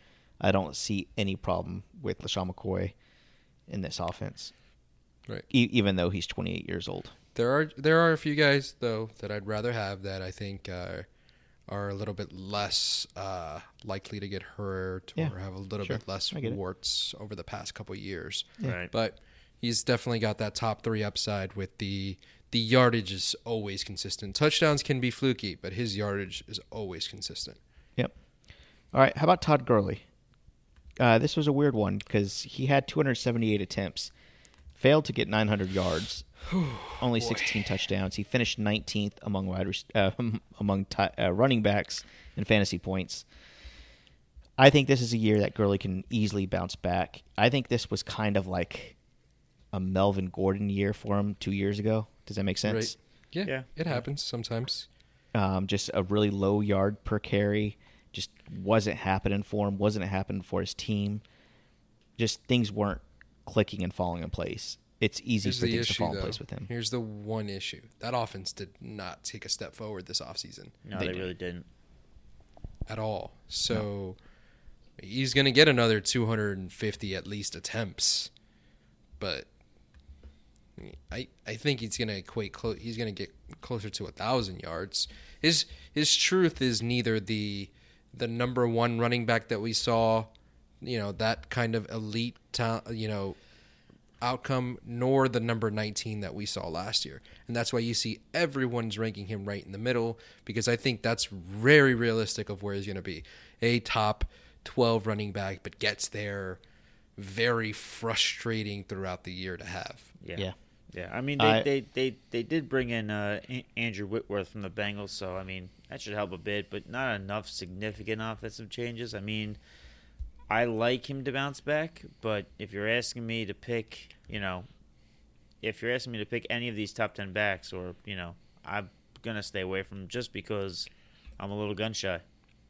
I don't see any problem with LeSean McCoy in this offense, Right. e- even though he's 28 years old. There are there are a few guys though that I'd rather have that I think uh, are a little bit less uh, likely to get hurt Yeah, or have a little sure. bit less I it. warts over the past couple years. right? But he's definitely got that top three upside with the the yardage is always consistent. Touchdowns can be fluky, but his yardage is always consistent. Yep. All right. How about Todd Gurley? Uh, this was a weird one because he had 278 attempts, failed to get 900 yards, only 16 touchdowns. He finished 19th among wide rec- uh, among ti uh, running backs in fantasy points. I think this is a year that Gurley can easily bounce back. I think this was kind of like a Melvin Gordon year for him two years ago. Does that make sense? Right? Yeah, Yeah. it happens sometimes. um, just a really low yard per carry. Just wasn't happening for him. Wasn't happening for his team. Just things weren't clicking and falling in place. It's easy Here's for the things to fall in though. place with him. Here's the one issue: that offense did not take a step forward this offseason. no, they they, did. really didn't. at all. So he's going to get another 250 at least attempts, but I I think he's going to equate. Clo- he's going to get closer to a thousand yards. His his truth is neither the the number one running back that we saw, you know, that kind of elite, ta- you know, outcome, nor the number 19 that we saw last year. And that's why you see everyone's ranking him right in the middle because I think that's very realistic of where he's going to be. A top 12 running back, but gets there very frustrating throughout the year to have. Yeah. Yeah. Yeah, I mean they, I- they, they, they did bring in uh, Andrew Whitworth from the Bengals, so I mean that should help a bit, but not enough significant offensive changes. I mean, I like him to bounce back, but if you're asking me to pick, you know, if you're asking me to pick any of these top ten backs, or you know, I'm gonna stay away from him just because I'm a little gun shy.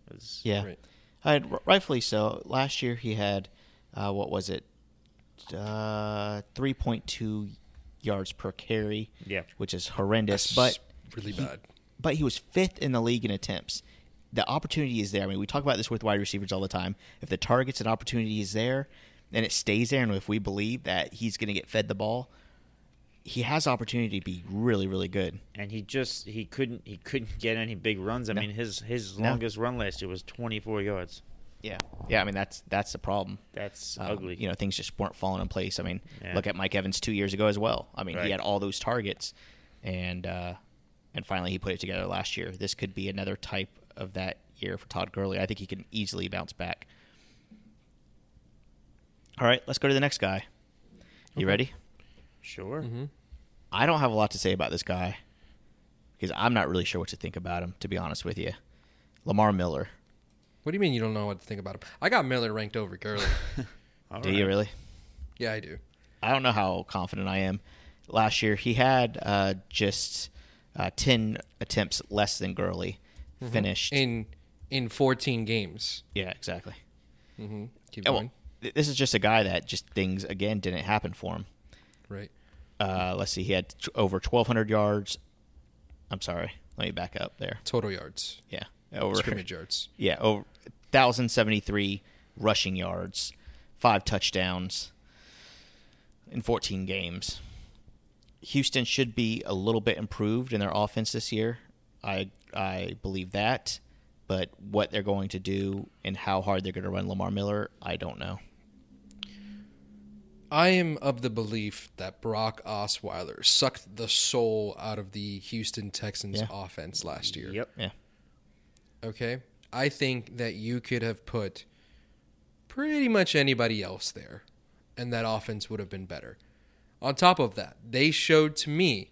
'Cause- Yeah, Right. I, rightfully so. Last year he had uh, what was it? Uh, three point two yards per carry. Yeah. which is horrendous. That's but really he- bad. But he was fifth in the league in attempts. The opportunity is there. I mean, we talk about this with wide receivers all the time. If the targets and opportunity is there, and it stays there, and if we believe that he's going to get fed the ball, he has opportunity to be really, really good. and he just he couldn't he couldn't get any big runs. I No. mean his his No. longest run last year was 24 yards. Yeah, yeah. I mean, that's that's the problem. That's Um, ugly. You know, things just weren't falling in place. I mean, Yeah. look at Mike Evans two years ago as well. I mean, Right. he had all those targets, and uh, and finally he put it together last year. This could be another type of that year for Todd Gurley. I think he can easily bounce back. All right, let's go to the next guy. You ready? Sure. Mm-hmm. I don't have a lot to say about this guy because I'm not really sure what to think about him. To be honest with you, Lamar Miller. What do you mean you don't know what to think about him? I got Miller ranked over Gurley. All Do you really? yeah, I do. I don't know how confident I am. Last year, he had uh, just uh, 10 attempts less than Gurley. Finished. In in 14 games. yeah, exactly. hmm Keep Oh, going. well, th- this is just a guy that just things, again, didn't happen for him. Right. Uh, let's see, he had t- over 1,200 yards. I'm sorry. Let me back up there. Total yards. Yeah. Over, Scrimmage yards. Yeah, over 1,073 rushing yards, five touchdowns in 14 games. Houston should be a little bit improved in their offense this year. I I believe that, but what they're going to do and how hard they're going to run Lamar Miller, I don't know. I am of the belief that Brock Osweiler sucked the soul out of the Houston Texans Yeah. offense last year. Yep. Yeah. Okay. I think that you could have put pretty much anybody else there, and that offense would have been better. On top of that, they showed to me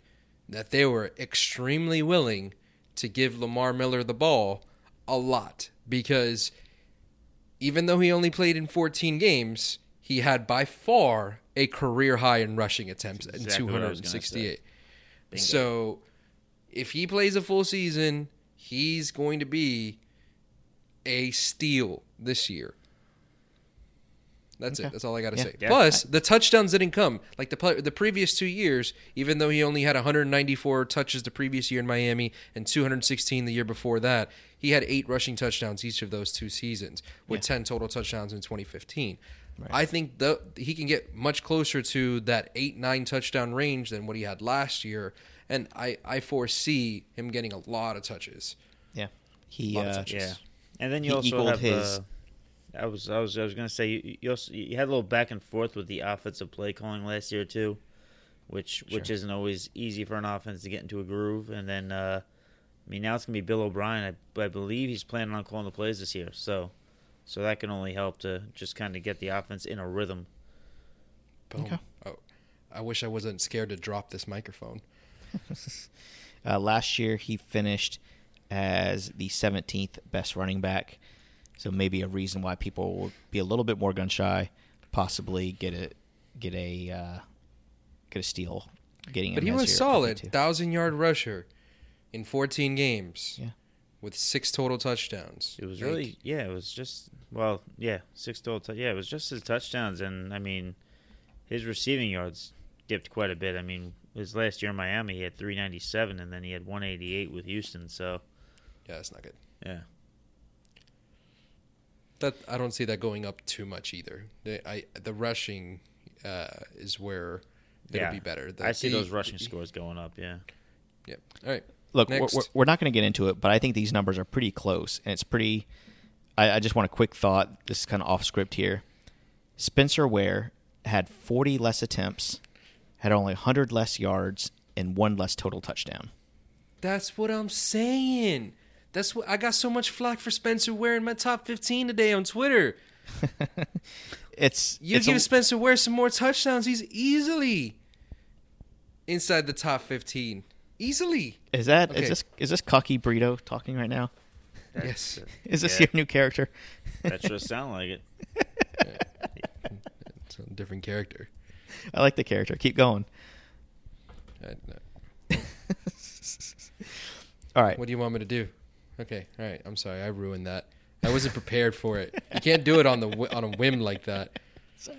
that they were extremely willing to give Lamar Miller the ball a lot because even though he only played in 14 games, he had by far a career high in rushing attempts at exactly what I was gonna say. 268. So if he plays a full season, he's going to be a steal this year. That's Okay. it. That's all I got to Yeah. say. Yeah. Plus, the touchdowns didn't come like the the previous two years. Even though he only had 194 touches the previous year in Miami and 216 the year before that, he had eight rushing touchdowns each of those two seasons, with 10 total touchdowns in 2015. I think the, he can get much closer to that eight nine touchdown range than what he had last year, and I I foresee him getting a lot of touches. Yeah. He Lot of uh, touches. Yeah. And then you He also have his- uh, I was I was I was gonna say you you, also, you had a little back and forth with the offensive play calling last year too, which which isn't always easy for an offense to get into a groove. And then uh, I mean now it's gonna be Bill O'Brien. I, I believe he's planning on calling the plays this year. So so that can only help to just kind of get the offense in a rhythm. Boom. Okay. Oh, I wish I wasn't scared to drop this microphone. Uh, last year, he finished as the 17th best running back. So maybe a reason why people will be a little bit more gun shy, possibly get a get a uh, get a steal. Getting But he was your solid, thousand yard rusher in 14 games. Yeah. With six total touchdowns. It was Like, really yeah. It was just well yeah six total. tou- yeah, it was just his touchdowns and I mean his receiving yards dipped quite a bit. I mean his last year in Miami he had 397 and then he had 188 with Houston. So yeah, it's not good. yeah. That I don't see that going up too much either. The, I the rushing uh, is where it'll yeah. be better. The- I see the- those rushing scores going up. Yeah. Yeah. All right. Look, we're, we're, we're not going to get into it, but I think these numbers are pretty close, and it's pretty. I, I just want a quick thought. This is kind of off script here. Spencer Ware had 40 less attempts, had only 100 less yards, and one less total touchdown. That's what I'm saying. That's what I got so much flack for Spencer wearing my top 15 today on Twitter. It's You it's give a- Spencer Ware some more touchdowns, he's easily. inside the top 15 easily. Is that is Okay. this is this cocky burrito talking right now? Yes. Is this Yeah. your new character? That sure sound like it. It's a different character. I like the character. Keep going. No. All right. What do you want me to do? Okay, all right. I'm sorry, I ruined that. I wasn't prepared for it. You can't do it on the on a whim like that. Sorry.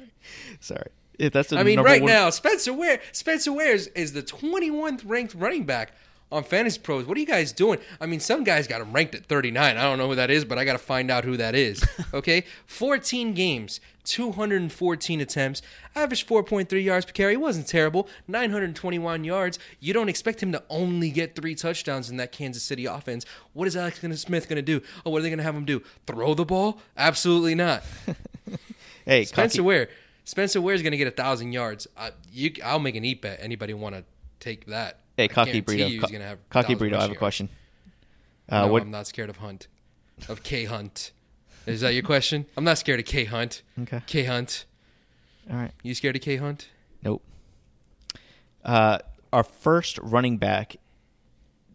Sorry. If that's I mean, right one- now, Spencer Ware, Spencer Ware is, is the 21th ranked running back on Fantasy Pros. What are you guys doing? I mean, some guys got him ranked at 39. I don't know who that is, but I got to find out who that is. Okay, 14 games, 214 attempts, average 4.3 yards per carry. It wasn't terrible. 921 yards. You don't expect him to only get three touchdowns in that Kansas City offense. What is Alex Smith going to do? Oh, what are they going to have him do? Throw the ball? Absolutely not. Hey, Spencer cocky, Ware. Spencer Ware is going to get a thousand yards. I, you, I'll make an eat bet. Anybody want to take that? hey, I cocky guarantee burrito. you Co- He's going to have cocky 1,000 burrito. I have a question. Uh, no, what? I'm not scared of Hunt. Of K Hunt. Is that your question? I'm not scared of K Hunt. Okay. K Hunt. All right. You scared of K Hunt? Nope. Uh, our first running back,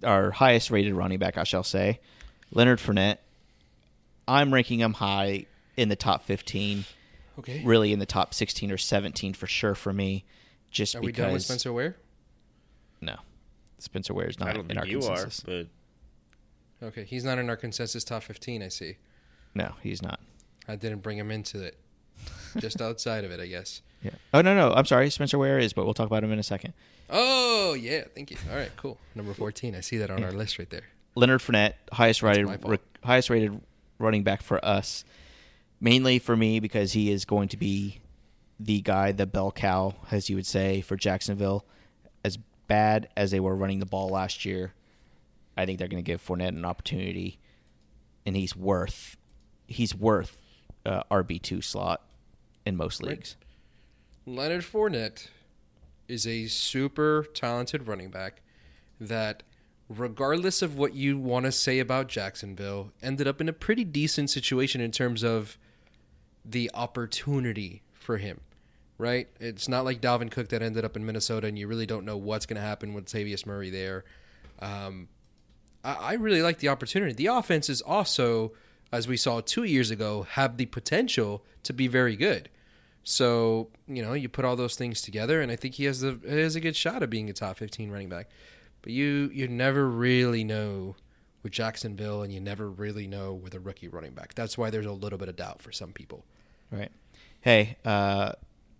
our highest rated running back, I shall say, Leonard Fournette. I'm ranking him high in the top 15, Okay. really in the top 16 or 17 for sure for me. Just Are we because done with Spencer Ware? no, Spencer Ware is not I don't in our think you are, consensus. but Okay. He's not in our consensus top 15, I see. No, he's not. I didn't bring him into it. Just outside of it, I guess. Yeah. Oh no, no, I'm sorry. Spencer Ware is, but we'll talk about him in a second. Oh, yeah. Thank you. All right, cool. Number 14. I see that on our list right there. Leonard Fournette, highest rated, my highest rated running back for us. Mainly for me because he is going to be the guy, the bell cow, as you would say, for Jacksonville. As bad as they were running the ball last year, I think they're going to give Fournette an opportunity, and he's worth he's worth uh, RB two slot in most Right. leagues. Leonard Fournette is a super talented running back that, regardless of what you want to say about Jacksonville, ended up in a pretty decent situation in terms of the opportunity for him. Right? It's not like Dalvin Cook that ended up in Minnesota and you really don't know what's going to happen with Tavius Murray there. Um, I, I really like the opportunity. The offense is also, as we saw two years ago, have the potential to be very good. So you know, you put all those things together, and I think he has the he has a good shot of being a top fifteen running back. But you you never really know with Jacksonville, and you never really know with a rookie running back. That's why there's a little bit of doubt for some people. Right. Hey, uh,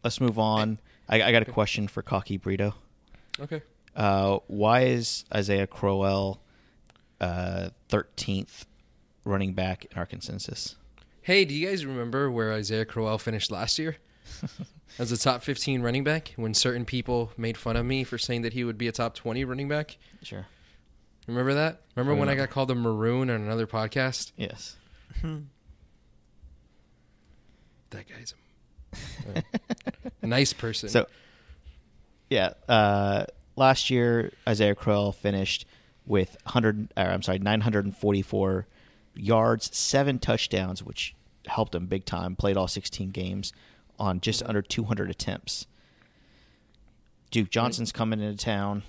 let's move on. I, I got a question for Cocky Brito. Okay. Uh, why is Isaiah Crowell uh, 13th running back in our consensus? Hey, do you guys remember where Isaiah Crowell finished last year? As a top 15 running back, when certain people made fun of me for saying that he would be a top 20 running back. Sure. Remember that? Remember I when I got called a maroon on another podcast? Yes. That guy's a, nice person. So, yeah, uh, last year Isaiah Crowell finished with 100. Or, I'm sorry, 944 yards, seven touchdowns, which helped him big time. Played all 16 games on just under 200 attempts. Duke Johnson's coming into town.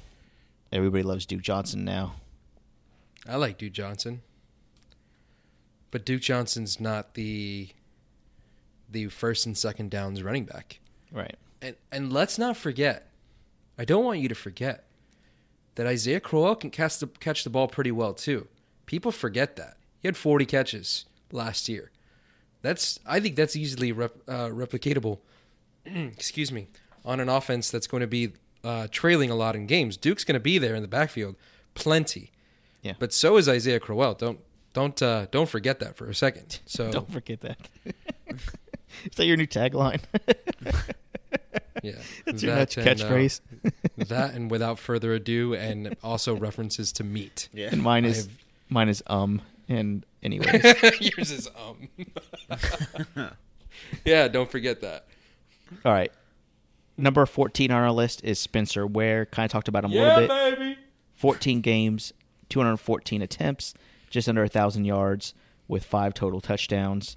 Everybody loves Duke Johnson now. I like Duke Johnson, but Duke Johnson's not the the first and second downs running back. Right. And and let's not forget, I don't want you to forget that Isaiah Crowell can catch the catch the ball pretty well too. People forget that he had 40 catches last year. That's I think that's easily rep, uh, replicatable. excuse me, on an offense that's going to be uh, trailing a lot in games. Duke's going to be there in the backfield, plenty. Yeah. But so is Isaiah Crowell. Don't don't uh, don't forget that for a second. So Don't forget that. Is that your new tagline? yeah, That's your That next and, uh, catchphrase. that and without further ado, and also references to meat. yeah. and mine is I've- mine is um and anyways. Yours is um. yeah, don't forget that. All right. Number 14 on our list is Spencer Ware. Kind of talked about him a little bit. baby. 14 games, 214 attempts, just under a 1,000 yards with five total touchdowns.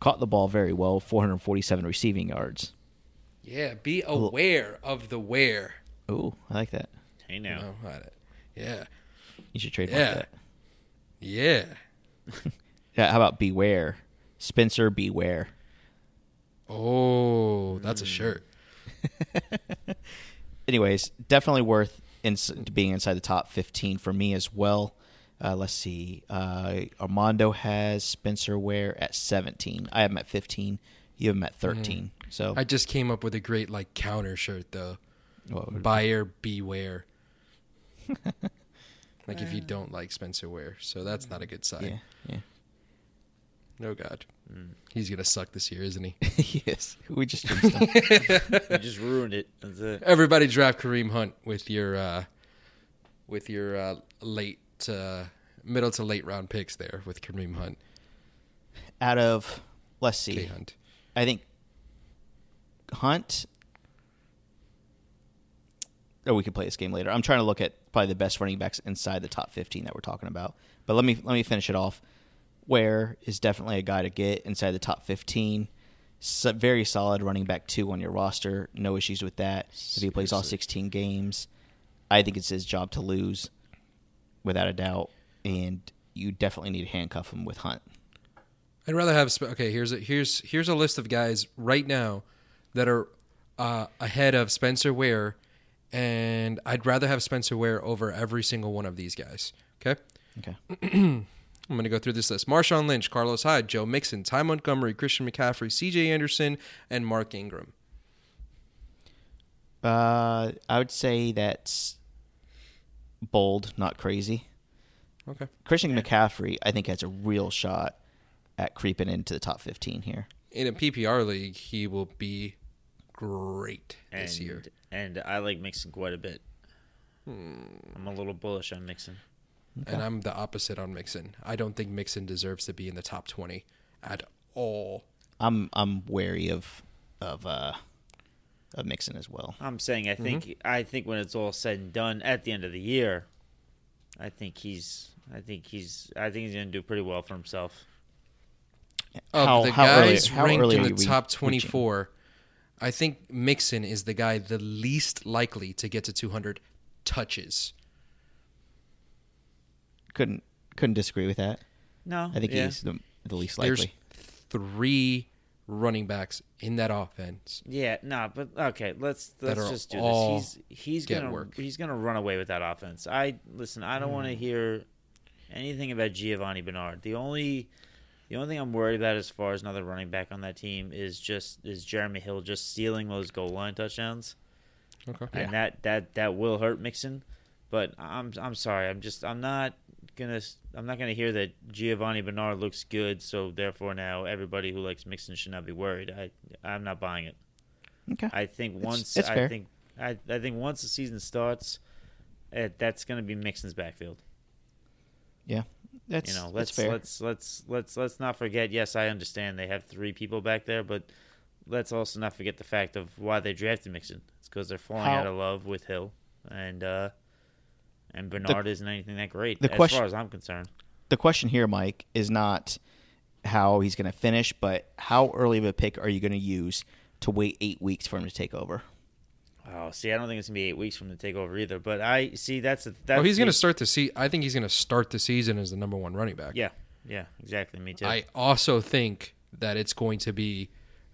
Caught the ball very well, 447 receiving yards. Yeah, be aware of the where. Ooh, I like that. Hey now. No, I- yeah, You should trademark Yeah. that. Yeah. Yeah, how about beware? Spencer beware. Oh, that's a Hmm. shirt. Anyways, definitely worth ins- being inside the top 15 for me as well. Uh, let's see. Uh, Armando has Spencer Ware at 17. I have him at 15. You have him at 13. So I just came up with a great like counter shirt though. Buyer beware. like if you don't like Spencer Ware, so that's not a good sign. yeah, yeah. Oh God, he's gonna suck this year, isn't he? yes, we just jinxed him. You just ruined it. That's it. Everybody draft Kareem Hunt with your uh, with your uh, late uh, middle to late round picks there with Kareem Hunt, Out of let's K see, Hunt. I think Hunt. Oh, we can play this game later. I'm trying to look at probably the best running backs inside the top 15 that we're talking about. But let me let me finish it off. Ware is definitely a guy to get inside the top 15. So, very solid running back two on your roster. No issues with that. If he plays all 16 games, I think it's his job to lose, without a doubt. And you definitely need to handcuff him with Hunt. I'd rather have. Sp- Okay, here's a here's here's a list of guys right now that are uh, ahead of Spencer Ware, and I'd rather have Spencer Ware over every single one of these guys. Okay, Okay. I'm going to go through this list: Marshawn Lynch, Carlos Hyde, Joe Mixon, Ty Montgomery, Christian McCaffrey, C.J. Anderson, and Mark Ingram. Uh, I would say that's bold, not crazy. Okay, Christian McCaffrey, I think, has a real shot at creeping into the top 15 here. in a PPR league, he will be great And, this year. And I like Mixon quite a bit. Hmm. I'm a little bullish on Mixon. And I'm the opposite on Mixon. I don't think Mixon deserves to be in the top 20 at all. I'm I'm wary of of uh of Mixon as well. I'm saying I think Mm-hmm. I think when it's all said and done at the end of the year, I think he's I think he's I think he's going to do pretty well for himself. Of How- the how early- guys how ranked early in the we top reaching? 24, I think Mixon is the guy the least likely to get to 200 touches. Couldn't couldn't disagree with that. No, I think yeah. he's the, the least There's likely. three running backs in that offense. Yeah, no, but okay, let's let's just do all this. He's he's gonna work. he's gonna run away with that offense. I listen. I don't want Mm. to hear anything about Giovani Bernard. The only the only thing I'm worried about as far as another running back on that team is just is Jeremy Hill just stealing those goal line touchdowns, Okay. and that that that will hurt Mixon. But I'm I'm sorry. I'm just I'm not gonna I'm not gonna hear that Giovani Bernard looks good. So therefore now everybody who likes Mixon should not be worried. I I'm not buying it. Okay. I think once it's I fair. think I, I think once the season starts, uh, that's going to be Mixon's backfield. yeah. That's You know, let's fair. let's let's let's let's not forget. Yes, I understand they have three people back there, but let's also not forget the fact of why they drafted Mixon. It's because they're falling How- out of love with Hill, and uh, and Bernard isn't anything that great the as question- far as I'm concerned. the question here, Mike, is not how he's going to finish, but how early of a pick are you going to use to wait eight weeks for him to take over? Oh, see, I don't think it's gonna be eight weeks from the takeover either. But I see that's a, that's Oh, he's going to start the se- I think he's going to start the season as the number one running back. Yeah, yeah, exactly. Me too. I also think that it's going to be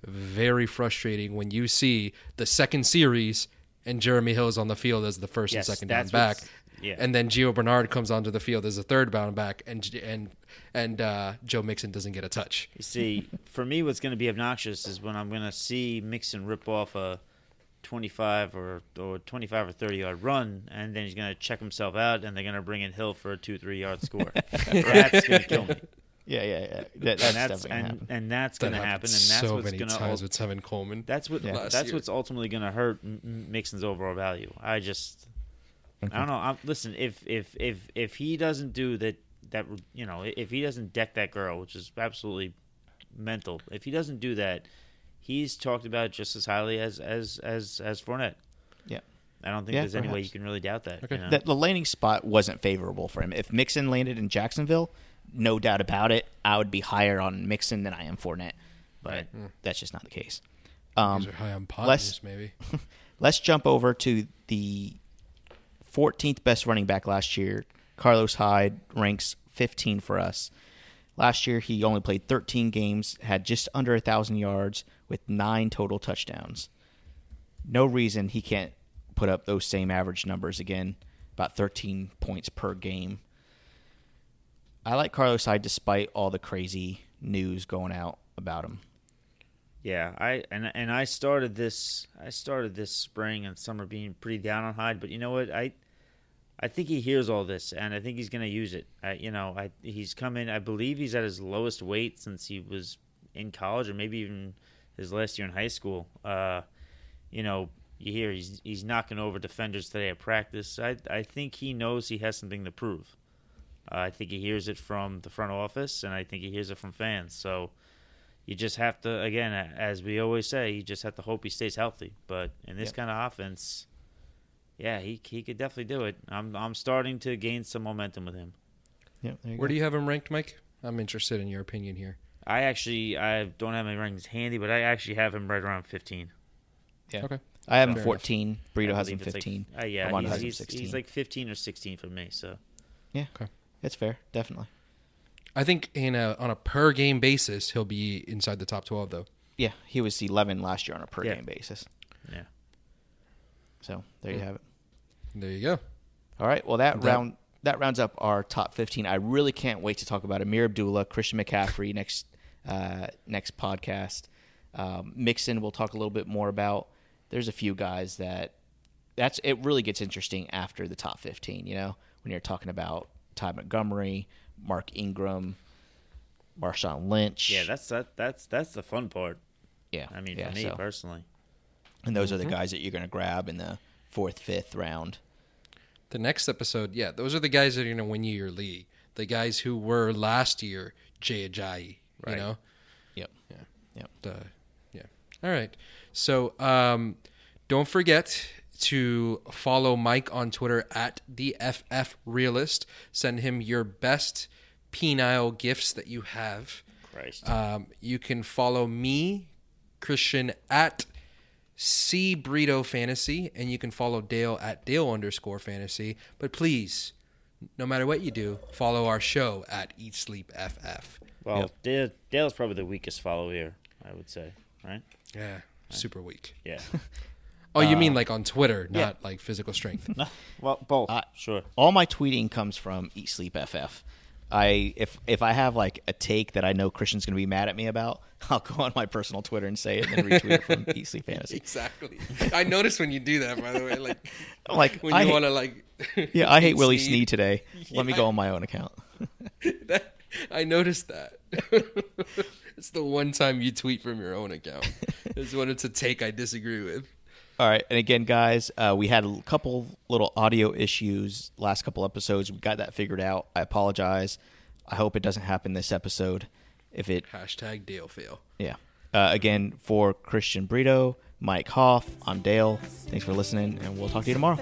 very frustrating when you see the second series and Jeremy Hill is on the field as the first Yes, and second down back, yeah. and then Gio Bernard comes onto the field as a third down back, and and and uh, Joe Mixon doesn't get a touch. You see, for me, what's going to be obnoxious is when I'm going to see Mixon rip off a 25 or or 25 or 30 yard run, and then he's going to check himself out, and they're going to bring in Hill for a two three yard score. that's going to kill me. Yeah, yeah, yeah. That, that's, and that's going to and, happen. and that's going to happen, and that's so what's many going times to with Tevin Coleman. that's what Yeah. that's year. what's ultimately going to hurt M- M- Mixon's overall value. I just I don't know. I'm, listen, if if if if he doesn't do that that you know if he doesn't deck that girl, which is absolutely mental, if he doesn't do that, he's talked about just as highly as as as as Fournette. Yeah. I don't think Yeah, there's any way you can really doubt that. Okay. you know? The, the landing spot wasn't favorable for him. If Mixon landed in Jacksonville, no doubt about it, I would be higher on Mixon than I am Fournette. But Right. that's just not the case. Um, These are high on let's- maybe. let's jump over to the 14th best running back last year. Carlos Hyde ranks 15 for us. Last year, he only played 13 games, had just under a 1,000 yards with nine total touchdowns. No reason he can't put up those same average numbers again, about 13 points per game. I like Carlos Hyde despite all the crazy news going out about him. Yeah, I and and I started this I started this spring and summer being pretty down on Hyde, but you know what? I I think he hears all this and I think he's going to use it. I, you know, I he's come in I believe he's at his lowest weight since he was in college or maybe even his last year in high school. Uh, you know, you hear he's he's knocking over defenders today at practice. I I think he knows he has something to prove. Uh, I think he hears it from the front office, and I think he hears it from fans. So you just have to, again, as we always say, you just have to hope he stays healthy. But in this Yep. kind of offense, yeah, he he could definitely do it. I'm I'm starting to gain some momentum with him. Yeah, Where go. do you have him ranked, Mike? I'm interested in your opinion here. I actually I don't have my rankings handy, but I actually have him right around 15. Yeah. Okay. I have him Fair enough. 14. Burrito I has him believe it's like- 15. uh, yeah, Armando he's, has him he's, 16. he's like 15 or 16 for me. So yeah, Okay. that's fair. Definitely. I think in a on a per game basis, he'll be inside the top 12 though. Yeah, he was 11 last year on a per Yeah. game basis. yeah, So there you have it. There you go. All right. Well, that, That- round that rounds up our top 15. I really can't wait to talk about Ameer Abdullah, Christian McCaffrey next uh, next podcast. Um, Mixon, we'll talk a little bit more about. There's a few guys that that's it. Really gets interesting after the top 15. You know, when you're talking about Ty Montgomery, Mark Ingram, Marshawn Lynch. yeah. That's that that's that's the fun part. yeah. I mean, yeah, for me so- personally. and those are Mm-hmm. the guys that you're going to grab in the fourth, fifth round. The next episode, yeah, those are the guys that are going to win you your league. The guys who were last year Jay Ajayi, you know? Yep. Yeah. Yep. Uh, yeah. All right. So um, don't forget to follow Mike on Twitter at the FF Realist. Send him your best penile gifts that you have. Christ. Um, you can follow me, Christian, at C Burrito Fantasy, and you can follow Dale at Dale underscore Fantasy. But please, no matter what you do, follow our show at Eat Sleep FF. Well, Yep. Dale, Dale's probably the weakest follower here, I would say, right? Yeah, super weak. Yeah. Oh, you mean uh, like on Twitter, not like physical strength? well, both. I- sure. all my tweeting comes from Eat Sleep FF. I if if I have like a take that I know Christian's going to be mad at me about, I'll go on my personal Twitter and say it, and then retweet it from Eat Sleep Fantasy. exactly. I notice when you do that, by the way. Like, like, when I you want to like. Yeah, I hate eat Willie Snead. Snead today. Let me go on my own account. That, I noticed that. it's the one time you tweet from your own account. It's when it's a take I disagree with. All right, and again, guys, uh, we had a couple little audio issues last couple episodes. We got that figured out. I apologize. I hope it doesn't happen this episode. If it, Hashtag Dale fail. yeah. Uh, again, for Christian Brito, Mike Hoff, I'm Dale. Thanks for listening, and we'll talk to you tomorrow.